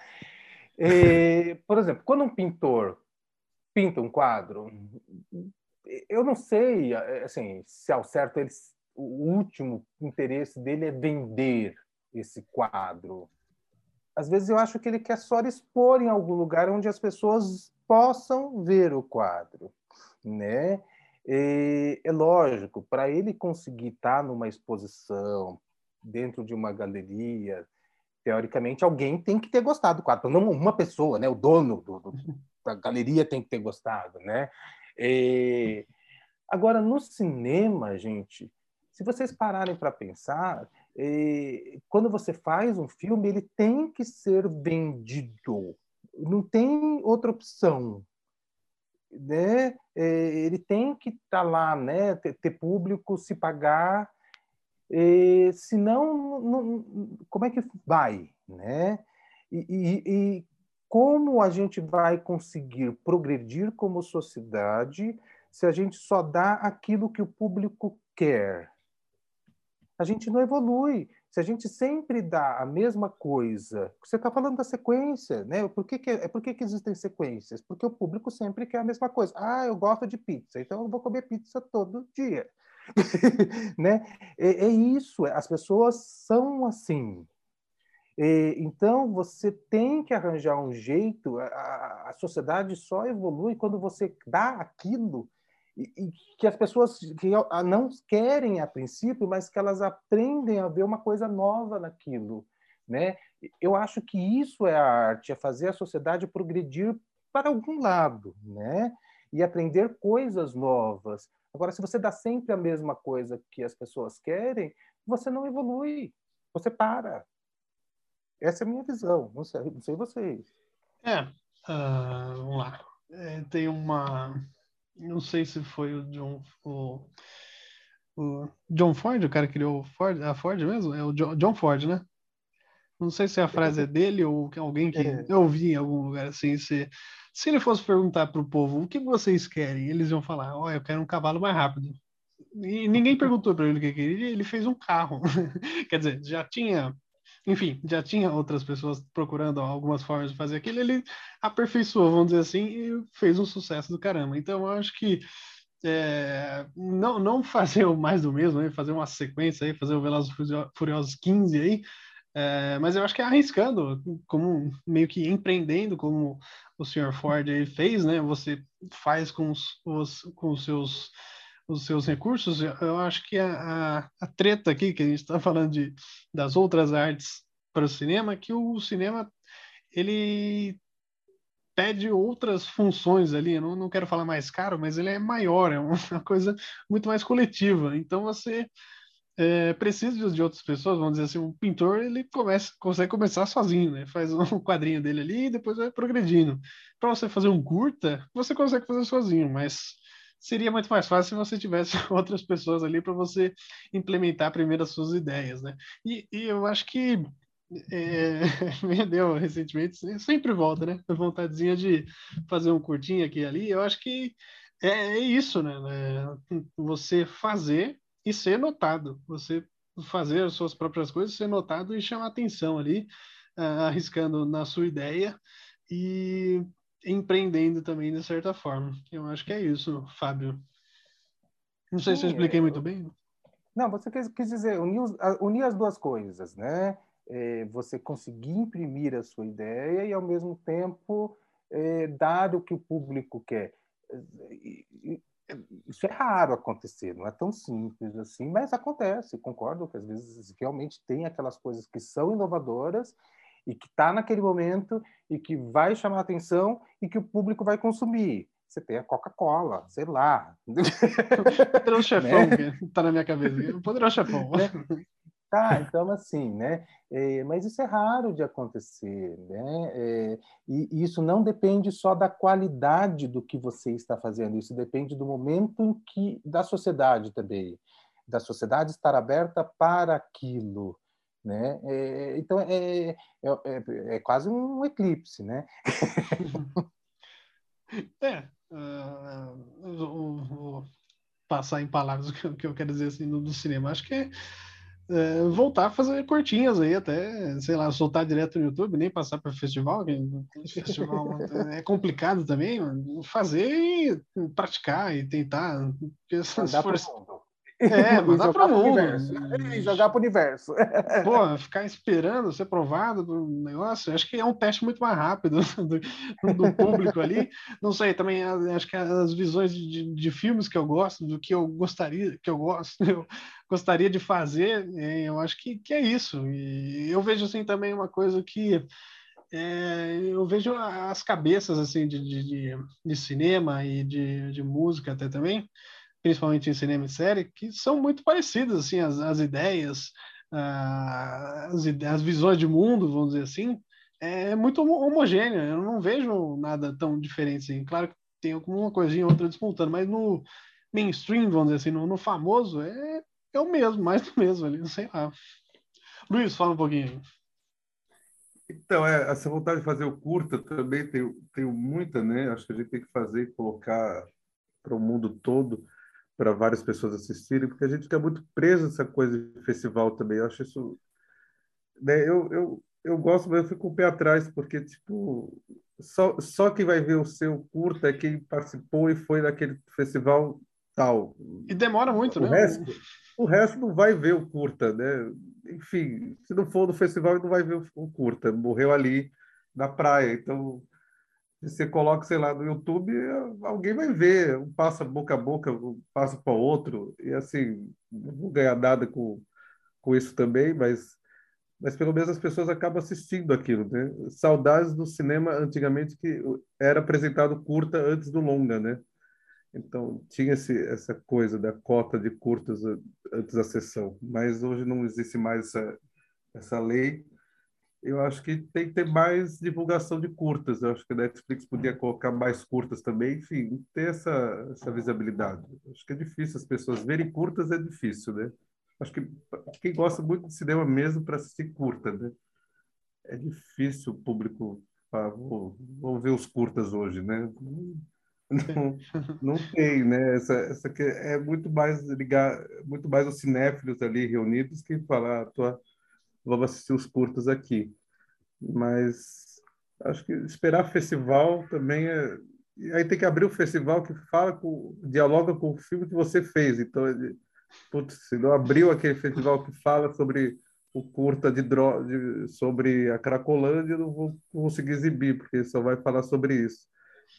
B: É, por exemplo, quando um pintor pinta um quadro, eu não sei assim, se ao certo ele, o último interesse dele é vender esse quadro. Às vezes eu acho que ele quer só expor em algum lugar onde as pessoas possam ver o quadro, né? E, é lógico, para ele conseguir estar numa exposição dentro de uma galeria, teoricamente, alguém tem que ter gostado do quadro. Não uma pessoa, né? O dono do, do, da galeria tem que ter gostado, né? E... Agora, no cinema, gente, se vocês pararem para pensar, quando você faz um filme, ele tem que ser vendido. Não tem outra opção. Né? ele tem que estar tá lá, né? ter, ter público, se pagar senão, não, como é que vai? Né? E, e, e, como a gente vai conseguir progredir como sociedade se a gente só dá aquilo que o público quer? A gente não evolui. Se a gente sempre dá a mesma coisa, você está falando da sequência, né? Por que, que, por que, que existem sequências? Porque o público sempre quer a mesma coisa. Ah, eu gosto de pizza, então eu vou comer pizza todo dia. né? É, é, isso, as pessoas são assim. É, então, você tem que arranjar um jeito, a, a, sociedade só evolui quando você dá aquilo e, que as pessoas que não querem a princípio, mas que elas aprendem a ver uma coisa nova naquilo. Né? Eu acho que isso é a arte, é fazer a sociedade progredir para algum lado, né? E aprender coisas novas. Agora, se você dá sempre a mesma coisa que as pessoas querem, você não evolui, você para. Essa é a minha visão, não sei, não sei vocês.
A: É, uh, vamos lá. É, tem uma. Não sei se foi o John. O, o John Ford, o cara que criou Ford, a Ford mesmo? É o John Ford, né? Não sei se a frase é dele ou alguém que é. eu vi em algum lugar assim. Se, se ele fosse perguntar para o povo o que vocês querem, eles iam falar: Ó, oh, eu quero um cavalo mais rápido. E ninguém perguntou para ele o que queria, ele fez um carro. Quer dizer, já tinha, enfim, já tinha outras pessoas procurando algumas formas de fazer aquilo, ele aperfeiçoou, vamos dizer assim, e fez um sucesso do caramba. Então, eu acho que é, não, não fazer mais do mesmo, né? fazer uma sequência aí, fazer o Velozes Furiosos 15 aí, é, mas eu acho que é arriscando, como meio que empreendendo, como o senhor Ford aí fez, né? Você faz com os, os com os seus os seus recursos. Eu acho que a, a, a treta aqui que a gente está falando de das outras artes para o cinema, que o cinema ele pede outras funções ali. Eu não, não quero falar mais caro, mas ele é maior, é uma coisa muito mais coletiva. Então você é, precisa de outras pessoas, vamos dizer assim, um pintor ele começa, consegue começar sozinho, né? Faz um quadrinho dele ali e depois vai progredindo. Para você fazer um curta, você consegue fazer sozinho, mas seria muito mais fácil se você tivesse outras pessoas ali para você implementar primeiro as suas ideias, né? E, e eu acho que é, me deu recentemente, sempre volta, né? A vontadezinha de fazer um curtinho aqui e ali. Eu acho que é, é isso, né? É, você fazer e ser notado. Você fazer as suas próprias coisas, ser notado e chamar atenção ali, uh, arriscando na sua ideia e empreendendo também de certa forma. Eu acho que é isso, Fábio. Não sei Sim, se eu expliquei muito bem.
B: Não, você quis, quis dizer unir, unir, as duas coisas, né? É, você conseguir imprimir a sua ideia e ao mesmo tempo é, dar o que o público quer. Isso é raro acontecer, não é tão simples assim, mas acontece. Concordo que às vezes realmente tem aquelas coisas que são inovadoras e que está naquele momento e que vai chamar atenção e que o público vai consumir. Você tem a Coca-Cola, sei lá.
A: Poderoso Chefão, né? tá na minha cabeça. Poderoso Chefão.
B: Né? Tá, então assim, né? É, mas isso é raro de acontecer, né? É, e isso não depende só da qualidade do que você está fazendo, isso depende do momento em que da sociedade também, da sociedade estar aberta para aquilo, né? É, então é, é, é, é, quase um eclipse, né?
A: é, uh, vou, vou, passar em palavras o que eu quero dizer assim, do cinema. Acho que é é, voltar a fazer curtinhas aí, até, sei lá, soltar direto no YouTube, nem passar para festival, que festival é complicado também, fazer e praticar e tentar.
B: Mandar for...
A: É, mandar para o mundo.
B: E jogar para o universo.
A: Pô, ficar esperando ser provado do negócio, acho que é um teste muito mais rápido do, do público ali. Não sei, também acho que as visões de, de, filmes que eu gosto, do que eu gostaria, que eu gosto, eu gostaria de fazer, é, eu acho que, que é isso. E eu vejo assim também uma coisa que é, eu vejo as cabeças assim de, de, de cinema e de, de música até também principalmente em cinema e série, que são muito parecidas, assim, as, as ideias, uh, as, as visões de mundo, vamos dizer assim, é muito homogênea. Eu não vejo nada tão diferente, assim. Claro que tem alguma coisinha outra disputando, mas no mainstream, vamos dizer assim, no, no famoso, é, é o mesmo, mais do mesmo ali, não sei lá. Luiz, fala um pouquinho.
C: Então, é, essa vontade de fazer o curta também tenho, tenho muita, né? Acho que a gente tem que fazer e colocar para o mundo todo para várias pessoas assistirem, porque a gente fica muito preso nessa coisa de festival também. Eu acho isso. Né, eu, eu, eu gosto, mas eu fico com o pé atrás, porque, tipo, só, só quem vai ver o seu curta é quem participou e foi naquele festival tal.
A: E demora muito,
C: o
A: né?
C: Resto, o resto não vai ver o curta, né? Enfim, se não for no festival, não vai ver o curta. Morreu ali na praia. Então, você coloca, sei lá, no YouTube, alguém vai ver, um passa boca a boca, um passa para outro, e assim, não vou ganhar nada com, com isso também, mas, mas pelo menos as pessoas acabam assistindo aquilo, né? Saudades do cinema antigamente que era apresentado curta antes do longa, né? Então, tinha esse, essa coisa da cota de curtas antes da sessão, mas hoje não existe mais essa, essa lei, eu acho que tem que ter mais divulgação de curtas. Eu acho que a Netflix podia colocar mais curtas também, enfim, ter essa, essa visibilidade. Acho que é difícil, as pessoas verem curtas é difícil, né? Acho que quem gosta muito de cinema mesmo para assistir curta, né? É difícil o público ah, vou, vou ver os curtas hoje, né? Não, não tem, né? Essa, essa é muito mais ligar, muito mais os cinéfilos ali reunidos que falar a tua vamos assistir os curtos aqui. Mas acho que esperar festival também é. Aí tem que abrir o festival que fala, com, dialoga com o filme que você fez. Então, putz, se não abriu aquele festival que fala sobre o curta de, dro de sobre a Cracolândia, eu não vou conseguir exibir, porque só vai falar sobre isso.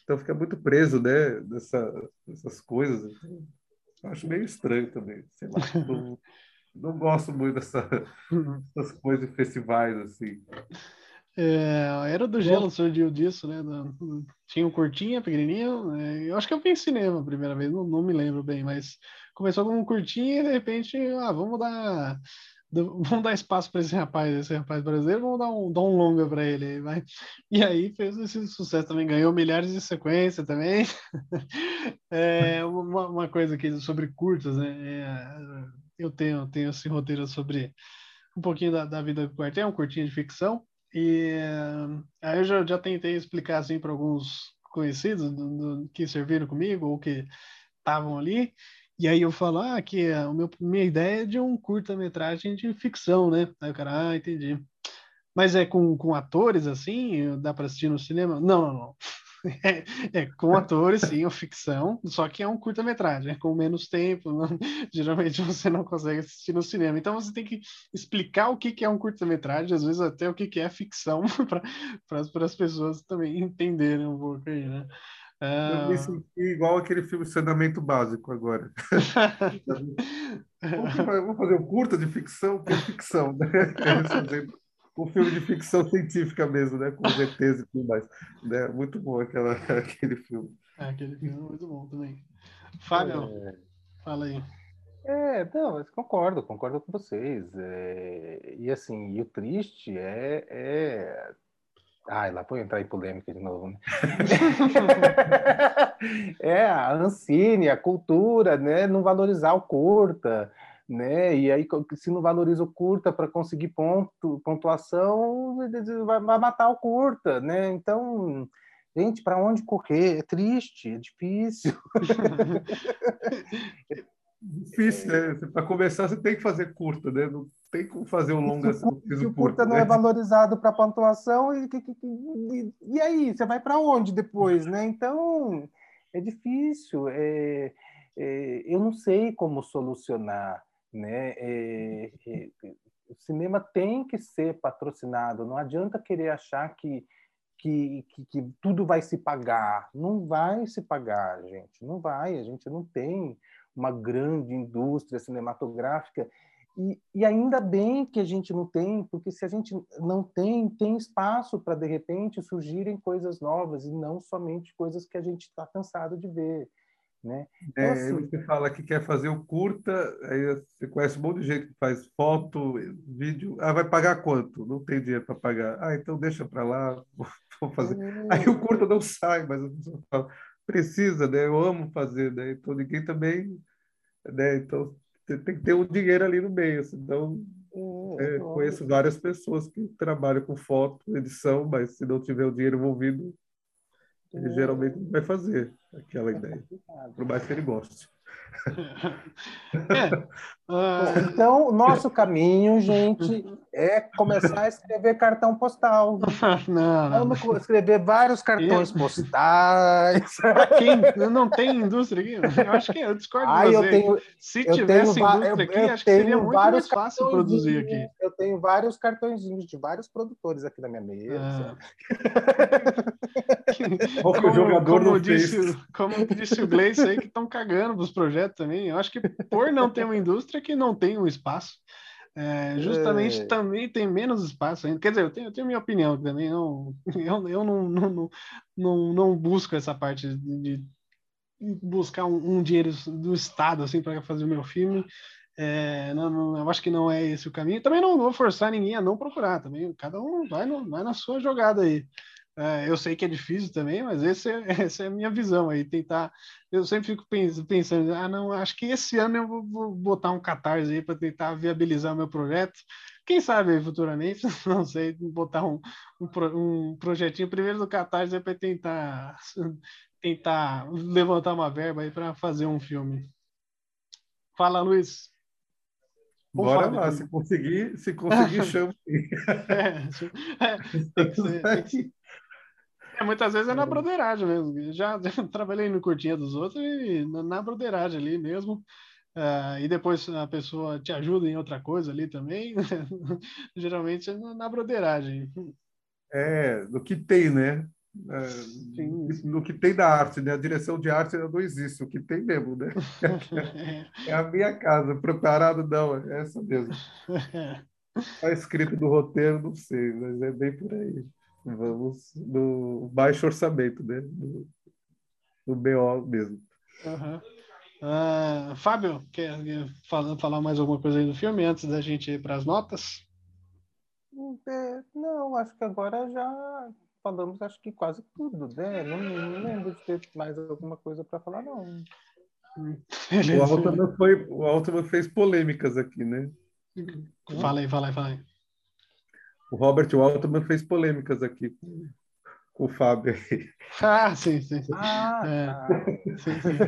C: Então fica muito preso, né, nessa, nessas coisas. Então, acho meio estranho também. Sei lá, não, não gosto muito dessa, dessas coisas de festivais, assim.
A: É, Era do Gelo surgiu disso, né? Tinha um curtinha, pequenininho. É, eu acho que eu vi em cinema a primeira vez, não, não me lembro bem, mas começou com um curtinho e de repente, ah, vamos dar, vamos dar espaço para esse rapaz, esse rapaz brasileiro, vamos dar um, dar um longa para ele. Vai. E aí fez esse sucesso também, ganhou milhares de sequência também. É, uma, uma coisa aqui sobre curtas, né? É, eu tenho, tenho esse roteiro sobre um pouquinho da, da vida do quartel, um curtinho de ficção. E aí eu já, já tentei explicar assim para alguns conhecidos do, do, que serviram comigo ou que estavam ali. E aí eu falo, ah, que a meu, minha ideia é de um curta-metragem de ficção, né? Aí o cara, ah, entendi. Mas é com, com atores assim? Dá para assistir no cinema? Não, não, não. É, é, com atores, sim, ou ficção, só que é um curta-metragem, é com menos tempo. Não, geralmente você não consegue assistir no cinema. Então você tem que explicar o que, que é um curta-metragem, às vezes até o que, que é ficção, para as pessoas também entenderem um pouco aí, né?
C: Eu me ah. senti igual aquele filme Saneamento Básico agora. Vamos fazer um curta de ficção, que é ficção, né? Um filme de ficção científica mesmo, né? Com ETs e tudo mais. Né? Muito bom aquela, aquele filme.
A: É, aquele filme é muito bom também. Fábio, é... fala aí.
B: É, não, concordo, concordo com vocês. É, e assim, e o triste é, é Ai, lá vou entrar em polêmica de novo, né? é, a Ancine, a cultura, né? Não valorizar o curta, né? E aí, se não valoriza o curta para conseguir ponto, pontuação, vai, vai matar o curta, né? Então, gente, para onde correr? É triste, é difícil.
C: Difícil, né? Para começar, você tem que fazer curta, né? Não tem como fazer um longa
B: se, o curta né? não é valorizado para pontuação, e, e, e, aí? Você vai para onde depois, né? Então, é difícil. É, é, eu não sei como solucionar, né? O cinema tem que ser patrocinado. Não adianta querer achar que que, que, que, tudo vai se pagar. Não vai se pagar, gente. Não vai. A gente não tem uma grande indústria cinematográfica. E, e, ainda bem que a gente não tem, porque se a gente não tem, tem espaço para, de repente, surgirem coisas novas e não somente coisas que a gente está cansado de ver. Né?
C: Então, é, assim, você fala que quer fazer o curta, aí você conhece um monte de gente que faz foto, vídeo. Ah, vai pagar quanto? Não tem dinheiro para pagar. Ah, então deixa para lá, vou fazer. É... Aí o curta não sai, mas a pessoa fala, precisa, né? Eu amo fazer, né? Então ninguém também, né? Então tem que ter um dinheiro ali no meio, senão é, conheço várias pessoas que trabalham com foto, edição, mas se não tiver o dinheiro envolvido, ele geralmente não vai fazer aquela é ideia, por mais que ele goste.
B: É. Uh... Então, nosso caminho, gente, é começar a escrever cartão postal. Não, não. Vamos escrever vários cartões postais.
A: Quem não tem indústria aqui? Eu acho que eu discordo
B: ah, eu tenho, Se
A: eu tivesse tenho, indústria eu, aqui, eu acho que seria muito mais fácil produzir aqui.
B: Eu tenho vários cartõezinhos de vários produtores aqui na minha mesa.
A: Ah. como, jogador como, disse, como disse o Gleice aí, que estão cagando dos projetos também. Eu acho que por não ter uma indústria que não tem um espaço, é, justamente é. também tem menos espaço ainda. Quer dizer, eu tenho, eu tenho minha opinião também. Eu, eu, eu não, não, não, não, busco essa parte de, buscar um, um, dinheiro do Estado assim para fazer o meu filme. É, não, não, eu acho que não é esse o caminho. Também não vou forçar ninguém a não procurar. Também cada um vai, no, vai na sua jogada aí. É, eu sei que é difícil também, mas esse é, essa é a minha visão aí. Tentar. Eu sempre fico pensando, ah, não, acho que esse ano eu vou, vou botar um catarse aí para tentar viabilizar o meu projeto. Quem sabe futuramente, não sei, botar um, um, um projetinho primeiro do catarse para tentar, tentar levantar uma verba aí para fazer um filme. Fala, Luiz.
C: Bora lá, se conseguir, se conseguir, chama.
A: É, é, tem que ser, tem que ser. É, muitas vezes é na broderagem mesmo. Já, já trabalhei no curtinha dos outros e na, na broderagem ali mesmo. Uh, e depois a pessoa te ajuda em outra coisa ali também. Geralmente é na broderagem.
C: É, do que tem, né? É, sim, sim. No que tem da arte, né? A direção de arte não existe, o que tem mesmo, né? é a minha casa, preparado não, é essa mesmo. Está escrito no roteiro, não sei, mas é bem por aí. Vamos no baixo orçamento, né? No, no BO mesmo.
A: Uhum. Uh, Fábio, quer falar, falar mais alguma coisa aí do filme antes da gente ir para as notas?
B: É, não, acho que agora já falamos acho que quase tudo, né? Não, não lembro de ter mais alguma coisa para falar, não.
C: O Altman, foi, o Altman fez polêmicas aqui, né?
A: Fala aí, fala aí, fala aí.
C: O Robert Altman fez polêmicas aqui com, o Fábio.
A: Ah, sim, sim. Ah, é.
C: Sim, sim.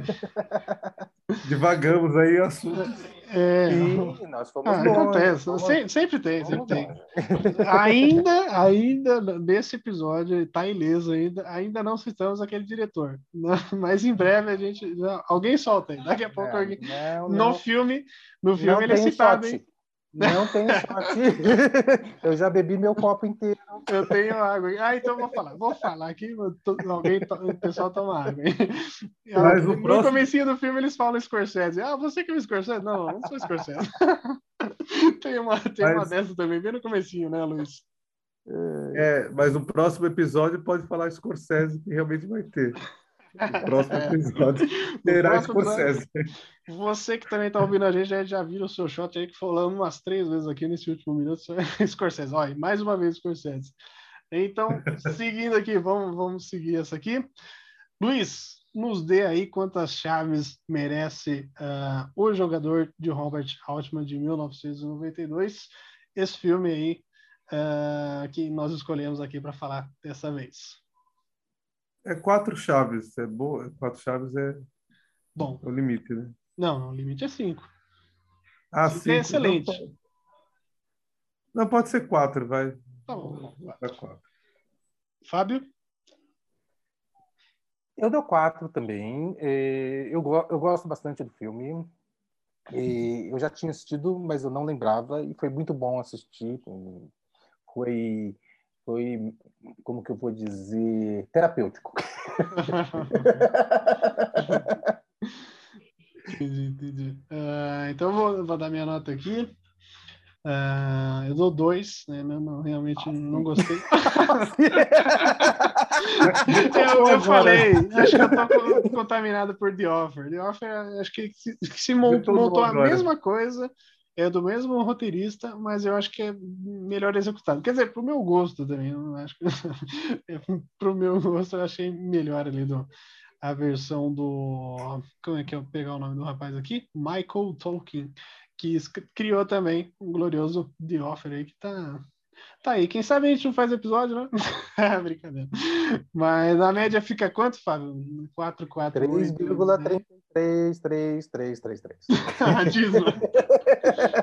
C: Divagamos aí assuntos
A: É,
B: E nós fomos
A: ah,
B: longe,
A: acontece,
B: fomos-
A: sempre, sempre tem, sempre tem. Ainda, ainda nesse episódio, tá ileso ainda, ainda não citamos aquele diretor. Mas em breve a gente. alguém solta aí. Daqui a pouco
B: É,
A: alguém.
B: não,
A: No
B: não,
A: filme, no
B: não
A: filme ele é citado, hein?
B: Não tem shot. Eu já bebi meu copo inteiro.
A: Eu tenho água. Ah, então eu vou falar. Vou falar aqui. Alguém, to- o pessoal toma água.
C: Mas o
A: no
C: próximo-
A: comecinho do filme eles falam Scorsese. Ah, você que é o Scorsese? Não, eu não sou Scorsese. tem uma, tem uma
C: Mas-
A: dessa também, bem no comecinho, né, Luiz?
C: É, mas o próximo episódio pode falar Scorsese, que realmente vai ter. O próximo episódio terá Scorsese.
A: Você que também tá ouvindo a gente, já, já viu o seu shot aí que falamos umas três vezes aqui nesse último minuto. Scorsese, olha, mais uma vez Scorsese. Então, seguindo aqui, vamos, vamos seguir essa aqui. Luiz, nos dê aí quantas chaves merece ah, o jogador de Robert Altman de 1992. Esse filme aí ah, que nós escolhemos aqui para falar dessa vez.
C: É quatro chaves, é boa. Quatro chaves é
A: Bom,
C: o limite, né?
A: não, o limite é cinco.
C: Ah,
A: Cinco
C: sim.
A: é excelente.
C: Não, não, pode ser quatro, vai.
A: Tá bom.
C: Vai quatro.
A: Fábio?
B: Eu dou quatro também. Eh, Eu, eu gosto bastante do filme. E eu já tinha assistido, mas eu não lembrava, e foi muito bom assistir. Foi, foi como que eu vou dizer, terapêutico.
A: Entendi, entendi. Ah, então eu vou, vou dar minha nota aqui. Ah, eu dou dois, né? Não, não, realmente não gostei. eu, eu falei, acho que eu tô co- contaminado por The Offer. The Offer, acho que se, que se mon-
C: Detonou
A: montou a mesma coisa, é do mesmo roteirista, mas eu acho que é melhor executado. Quer dizer, pro meu gosto também, não acho que pro meu gosto eu achei melhor ali do a versão do como é que eu vou pegar o nome do rapaz aqui? Michael Tolkien, que criou também o glorioso The Offer aí que tá Tá aí, quem sabe a gente não faz episódio, né? Brincadeira. Mas a média fica quanto, Fábio? 4, 4,
B: 3,33333.
A: Diz, né?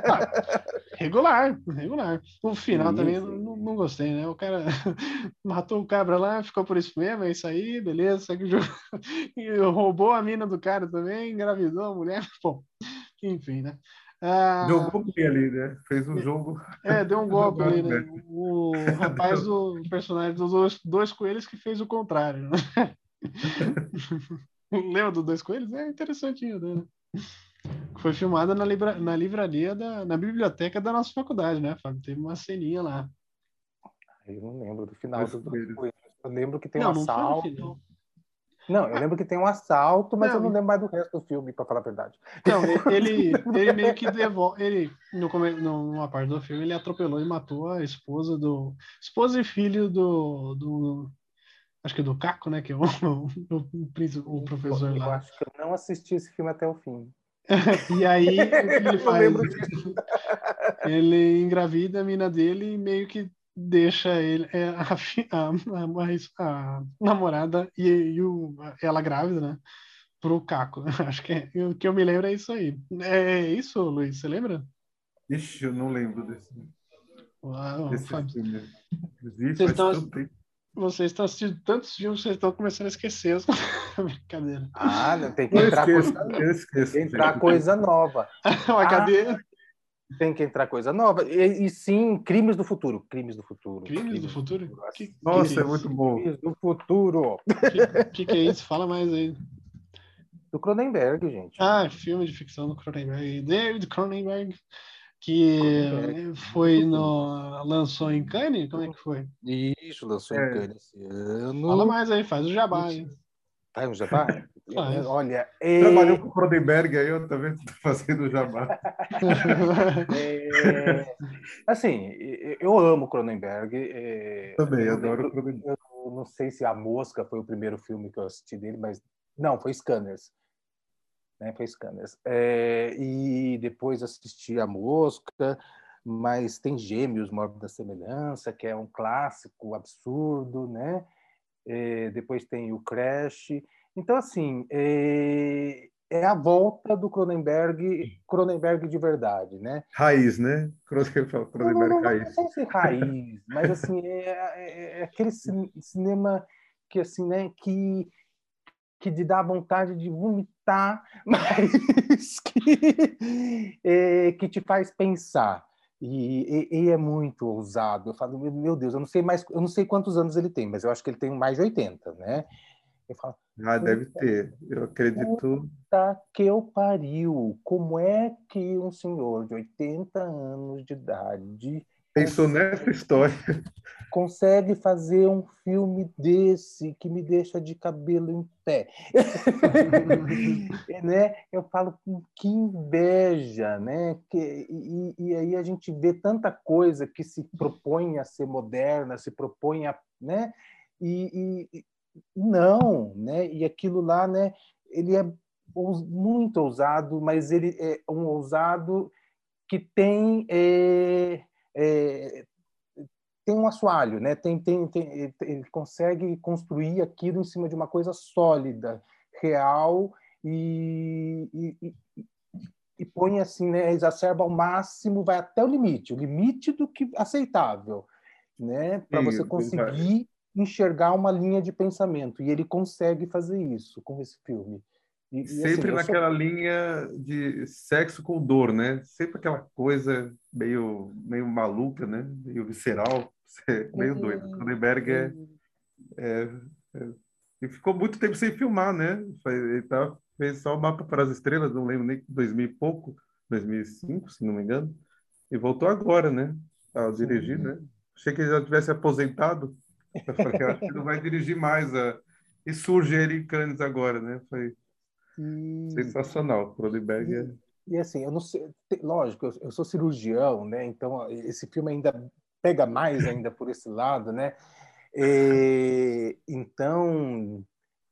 A: Ah, regular, regular. O final
B: Sim,
A: também não, não gostei, né? O cara matou o cabra lá, ficou por isso mesmo, é isso aí, beleza, segue o jogo. Roubou a mina do cara também, engravidou a mulher, pô, enfim, né? Ah,
C: Jogou bem ali, né? Fez um jogo.
A: é, deu um golpe ali, né?
C: Né?
A: O rapaz do personagem dos dois, dois coelhos que fez o contrário, né? Lembra dos dois coelhos? É interessantinho, né? Foi filmada na, libra, na livraria, da, na biblioteca da nossa faculdade, né, Fábio? Teve uma ceninha lá.
B: Eu não lembro do final.
C: Dois
B: do-
C: coelhos.
B: Eu lembro que tem
A: Não,
B: um assalto. Não, eu lembro que tem um assalto, mas
A: Não,
B: eu não lembro mais do resto do filme, para falar a verdade.
A: Não, ele, ele meio que devolve. Ele, no, numa parte do filme, ele atropelou e matou a esposa do. Esposa e filho do. do acho que do Caco, né? Que é o, o, o, o professor
B: eu, eu
A: lá.
B: acho que eu não assisti esse filme até o fim.
A: E aí, o que ele
B: Eu
A: faz? Ele engravida a mina dele e meio que deixa ele, é, a, a, a, a namorada e, e o, ela grávida, né? Pro Caco. Acho que é, o que eu me lembro é isso aí. É isso, Luiz? Você lembra?
C: Ixi, eu não lembro desse,
A: Uau,
C: desse
A: Fábio,
C: filme.
A: Vocês estão- vocês assistindo tantos filmes, vocês estão começando a esquecer. as- Brincadeira.
B: Ah, não, tem que
C: Eu
B: entrar
C: esqueço,
B: coisa,
C: eu esqueço.
B: tem que entrar coisa nova.
A: Uma cadeira.
B: Tem que entrar coisa nova. E, e sim, crimes do futuro. Crimes do futuro.
A: Crimes do futuro? Que,
C: Nossa,
A: que,
C: é muito bom.
B: Crimes do futuro.
A: que, que, que é isso? Fala mais aí.
B: Do Cronenberg, gente.
A: Ah, filme de ficção do Cronenberg. David Cronenberg, que
B: Cronenberg.
A: foi no. lançou em Cannes? Como é que foi?
B: Isso, lançou
C: É.
B: em Cannes esse ano.
A: Fala mais aí, faz o jabá. hein?
B: Tá, já Olha, é,
C: Trabalhou com o Cronenberg aí, eu também estou fazendo jabá.
B: é, assim, eu amo Cronenberg. é,
C: Também,
B: eu
C: adoro Cronenberg.
B: Eu não sei se A Mosca foi o primeiro filme que eu assisti dele, mas não, foi Scanners. Né, foi Scanners. É, e depois assisti A Mosca, mas tem Gêmeos, Morte da Semelhança, que é um clássico absurdo, né? É, depois tem o Crash. Então, assim, é, é a volta do Cronenberg, Cronenberg de verdade, né?
C: Raiz, né? Cronenberg
B: não, não, raiz. Não sei se raiz, mas assim é, é, é, aquele cinema que assim, né? Que que te dá vontade de vomitar, mas que, é, que te faz pensar. E, e, e, é muito ousado. Eu falo, meu Deus, eu não sei mais, eu não sei quantos anos ele tem, mas eu acho que ele tem mais de 80, né?
C: Eu falo, ah, deve ter. Eu acredito.
B: Puta que eu pariu! Como é que um senhor de 80 anos de idade
C: pensou nessa história
B: consegue fazer um filme desse que me deixa de cabelo em pé né eu falo que inveja né que e, e, aí a gente vê tanta coisa que se propõe a ser moderna se propõe a né e, e não né e aquilo lá né ele é muito ousado mas ele é um ousado que tem é, é, tem um assoalho, né? Tem, tem, tem, ele consegue construir aquilo em cima de uma coisa sólida, real e, e, e, e põe assim, né? Exacerba ao máximo, vai até o limite, o limite do que aceitável, né? Para você conseguir enxergar uma linha de pensamento e ele consegue fazer isso com esse filme.
C: E, e Sempre assim, naquela sou... linha de sexo com dor, né? Sempre aquela coisa meio, meio maluca, né? Meio visceral, meio doido. Cronenberg é, é, é, E ficou muito tempo sem filmar, né? Ele tá, fez só o Mapa para as Estrelas, não lembro nem 2000 e pouco, 2005, se não me engano. E voltou agora, né? A dirigir, né? Achei que ele já tivesse aposentado. Eu falei, acho que não vai dirigir mais. A... E surge ele em Cannes agora, né? Foi e... Sensacional, Cronenberg
B: e,
C: é...
B: e assim, eu não sei, lógico, eu, eu sou cirurgião, né? Então esse filme ainda pega mais ainda por esse lado, né? E, então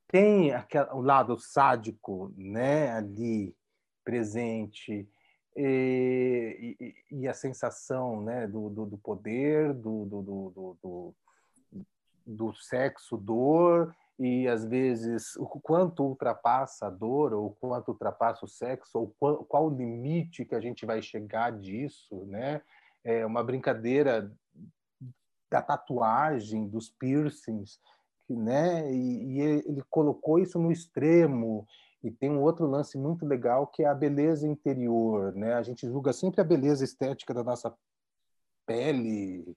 B: tem aquele, o lado sádico, né? Ali presente e, e, e a sensação, né? Do, do, do poder, do, do, do, do, sexo, dor e às vezes o quanto ultrapassa a dor ou quanto ultrapassa o sexo ou qual, qual o limite que a gente vai chegar disso, né? É uma brincadeira da tatuagem, dos piercings, né? E, e ele colocou isso no extremo. E tem um outro lance muito legal que é a beleza interior, né? A gente julga sempre a beleza estética da nossa pele,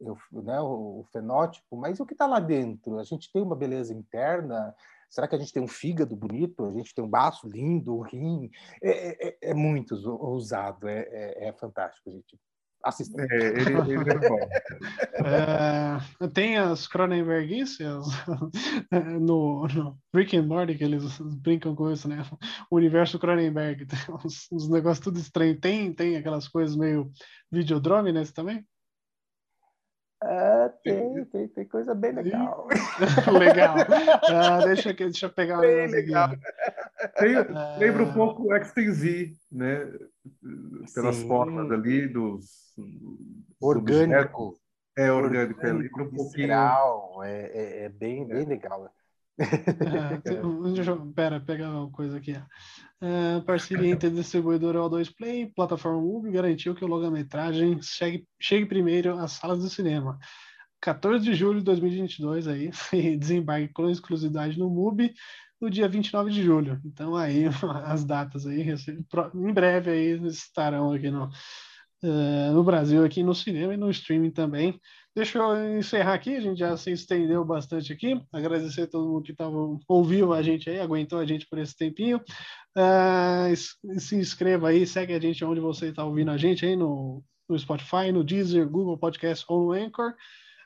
B: né, o, fenótipo, mas o que está lá dentro? A gente tem uma beleza interna? Será que a gente tem um fígado bonito? A gente tem um baço lindo, um rim? É, é, é muito ousado, é, é, é fantástico, gente. Assista. É, ele, ele é bom.
A: É, tem as Cronenbergícias no, no Rick and Morty que eles brincam com isso, né? O universo Cronenberg, tem uns, uns negócios tudo estranho. Tem, tem aquelas coisas meio videodrome nesse também?
B: É, tem, tem, tem coisa bem legal.
A: legal. Ah, deixa, aqui, deixa eu pegar bem legal.
C: Tem, ah. Lembra um pouco o XTZ, né? Pelas Sim. formas ali dos.
B: Orgânico.
C: É orgânico, é, lembra um pouquinho. É,
B: é, é bem, bem legal.
A: É, deixa eu, pera, pegar uma coisa aqui. É, parceria entre distribuidora O2 Play e plataforma Google garantiu que o longa-metragem chegue, chegue primeiro às salas do cinema. 14 de julho de 2022 aí, desembarque com exclusividade no MUBI no dia 29 de julho. Então aí as datas aí, em breve aí estarão aqui no, uh, no Brasil, aqui no cinema e no streaming também. Deixa eu encerrar aqui, a gente já se estendeu bastante aqui. Agradecer a todo mundo que tava, ouviu a gente aí, aguentou a gente por esse tempinho. Uh, se inscreva aí, segue a gente onde você está ouvindo a gente aí no, no Spotify, no Deezer, Google Podcast ou no Anchor.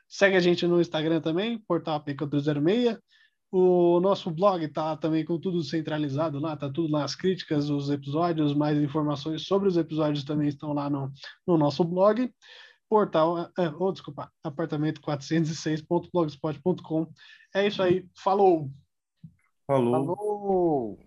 A: Segue a gente no Instagram também, portal APK306. O nosso blog está também com tudo centralizado lá, tá tudo lá, as críticas, os episódios, mais informações sobre os episódios também estão lá no, no nosso blog portal, é, é, oh, desculpa, apartamento406.blogspot.com. É isso aí, falou!
C: Falou!
B: Falou.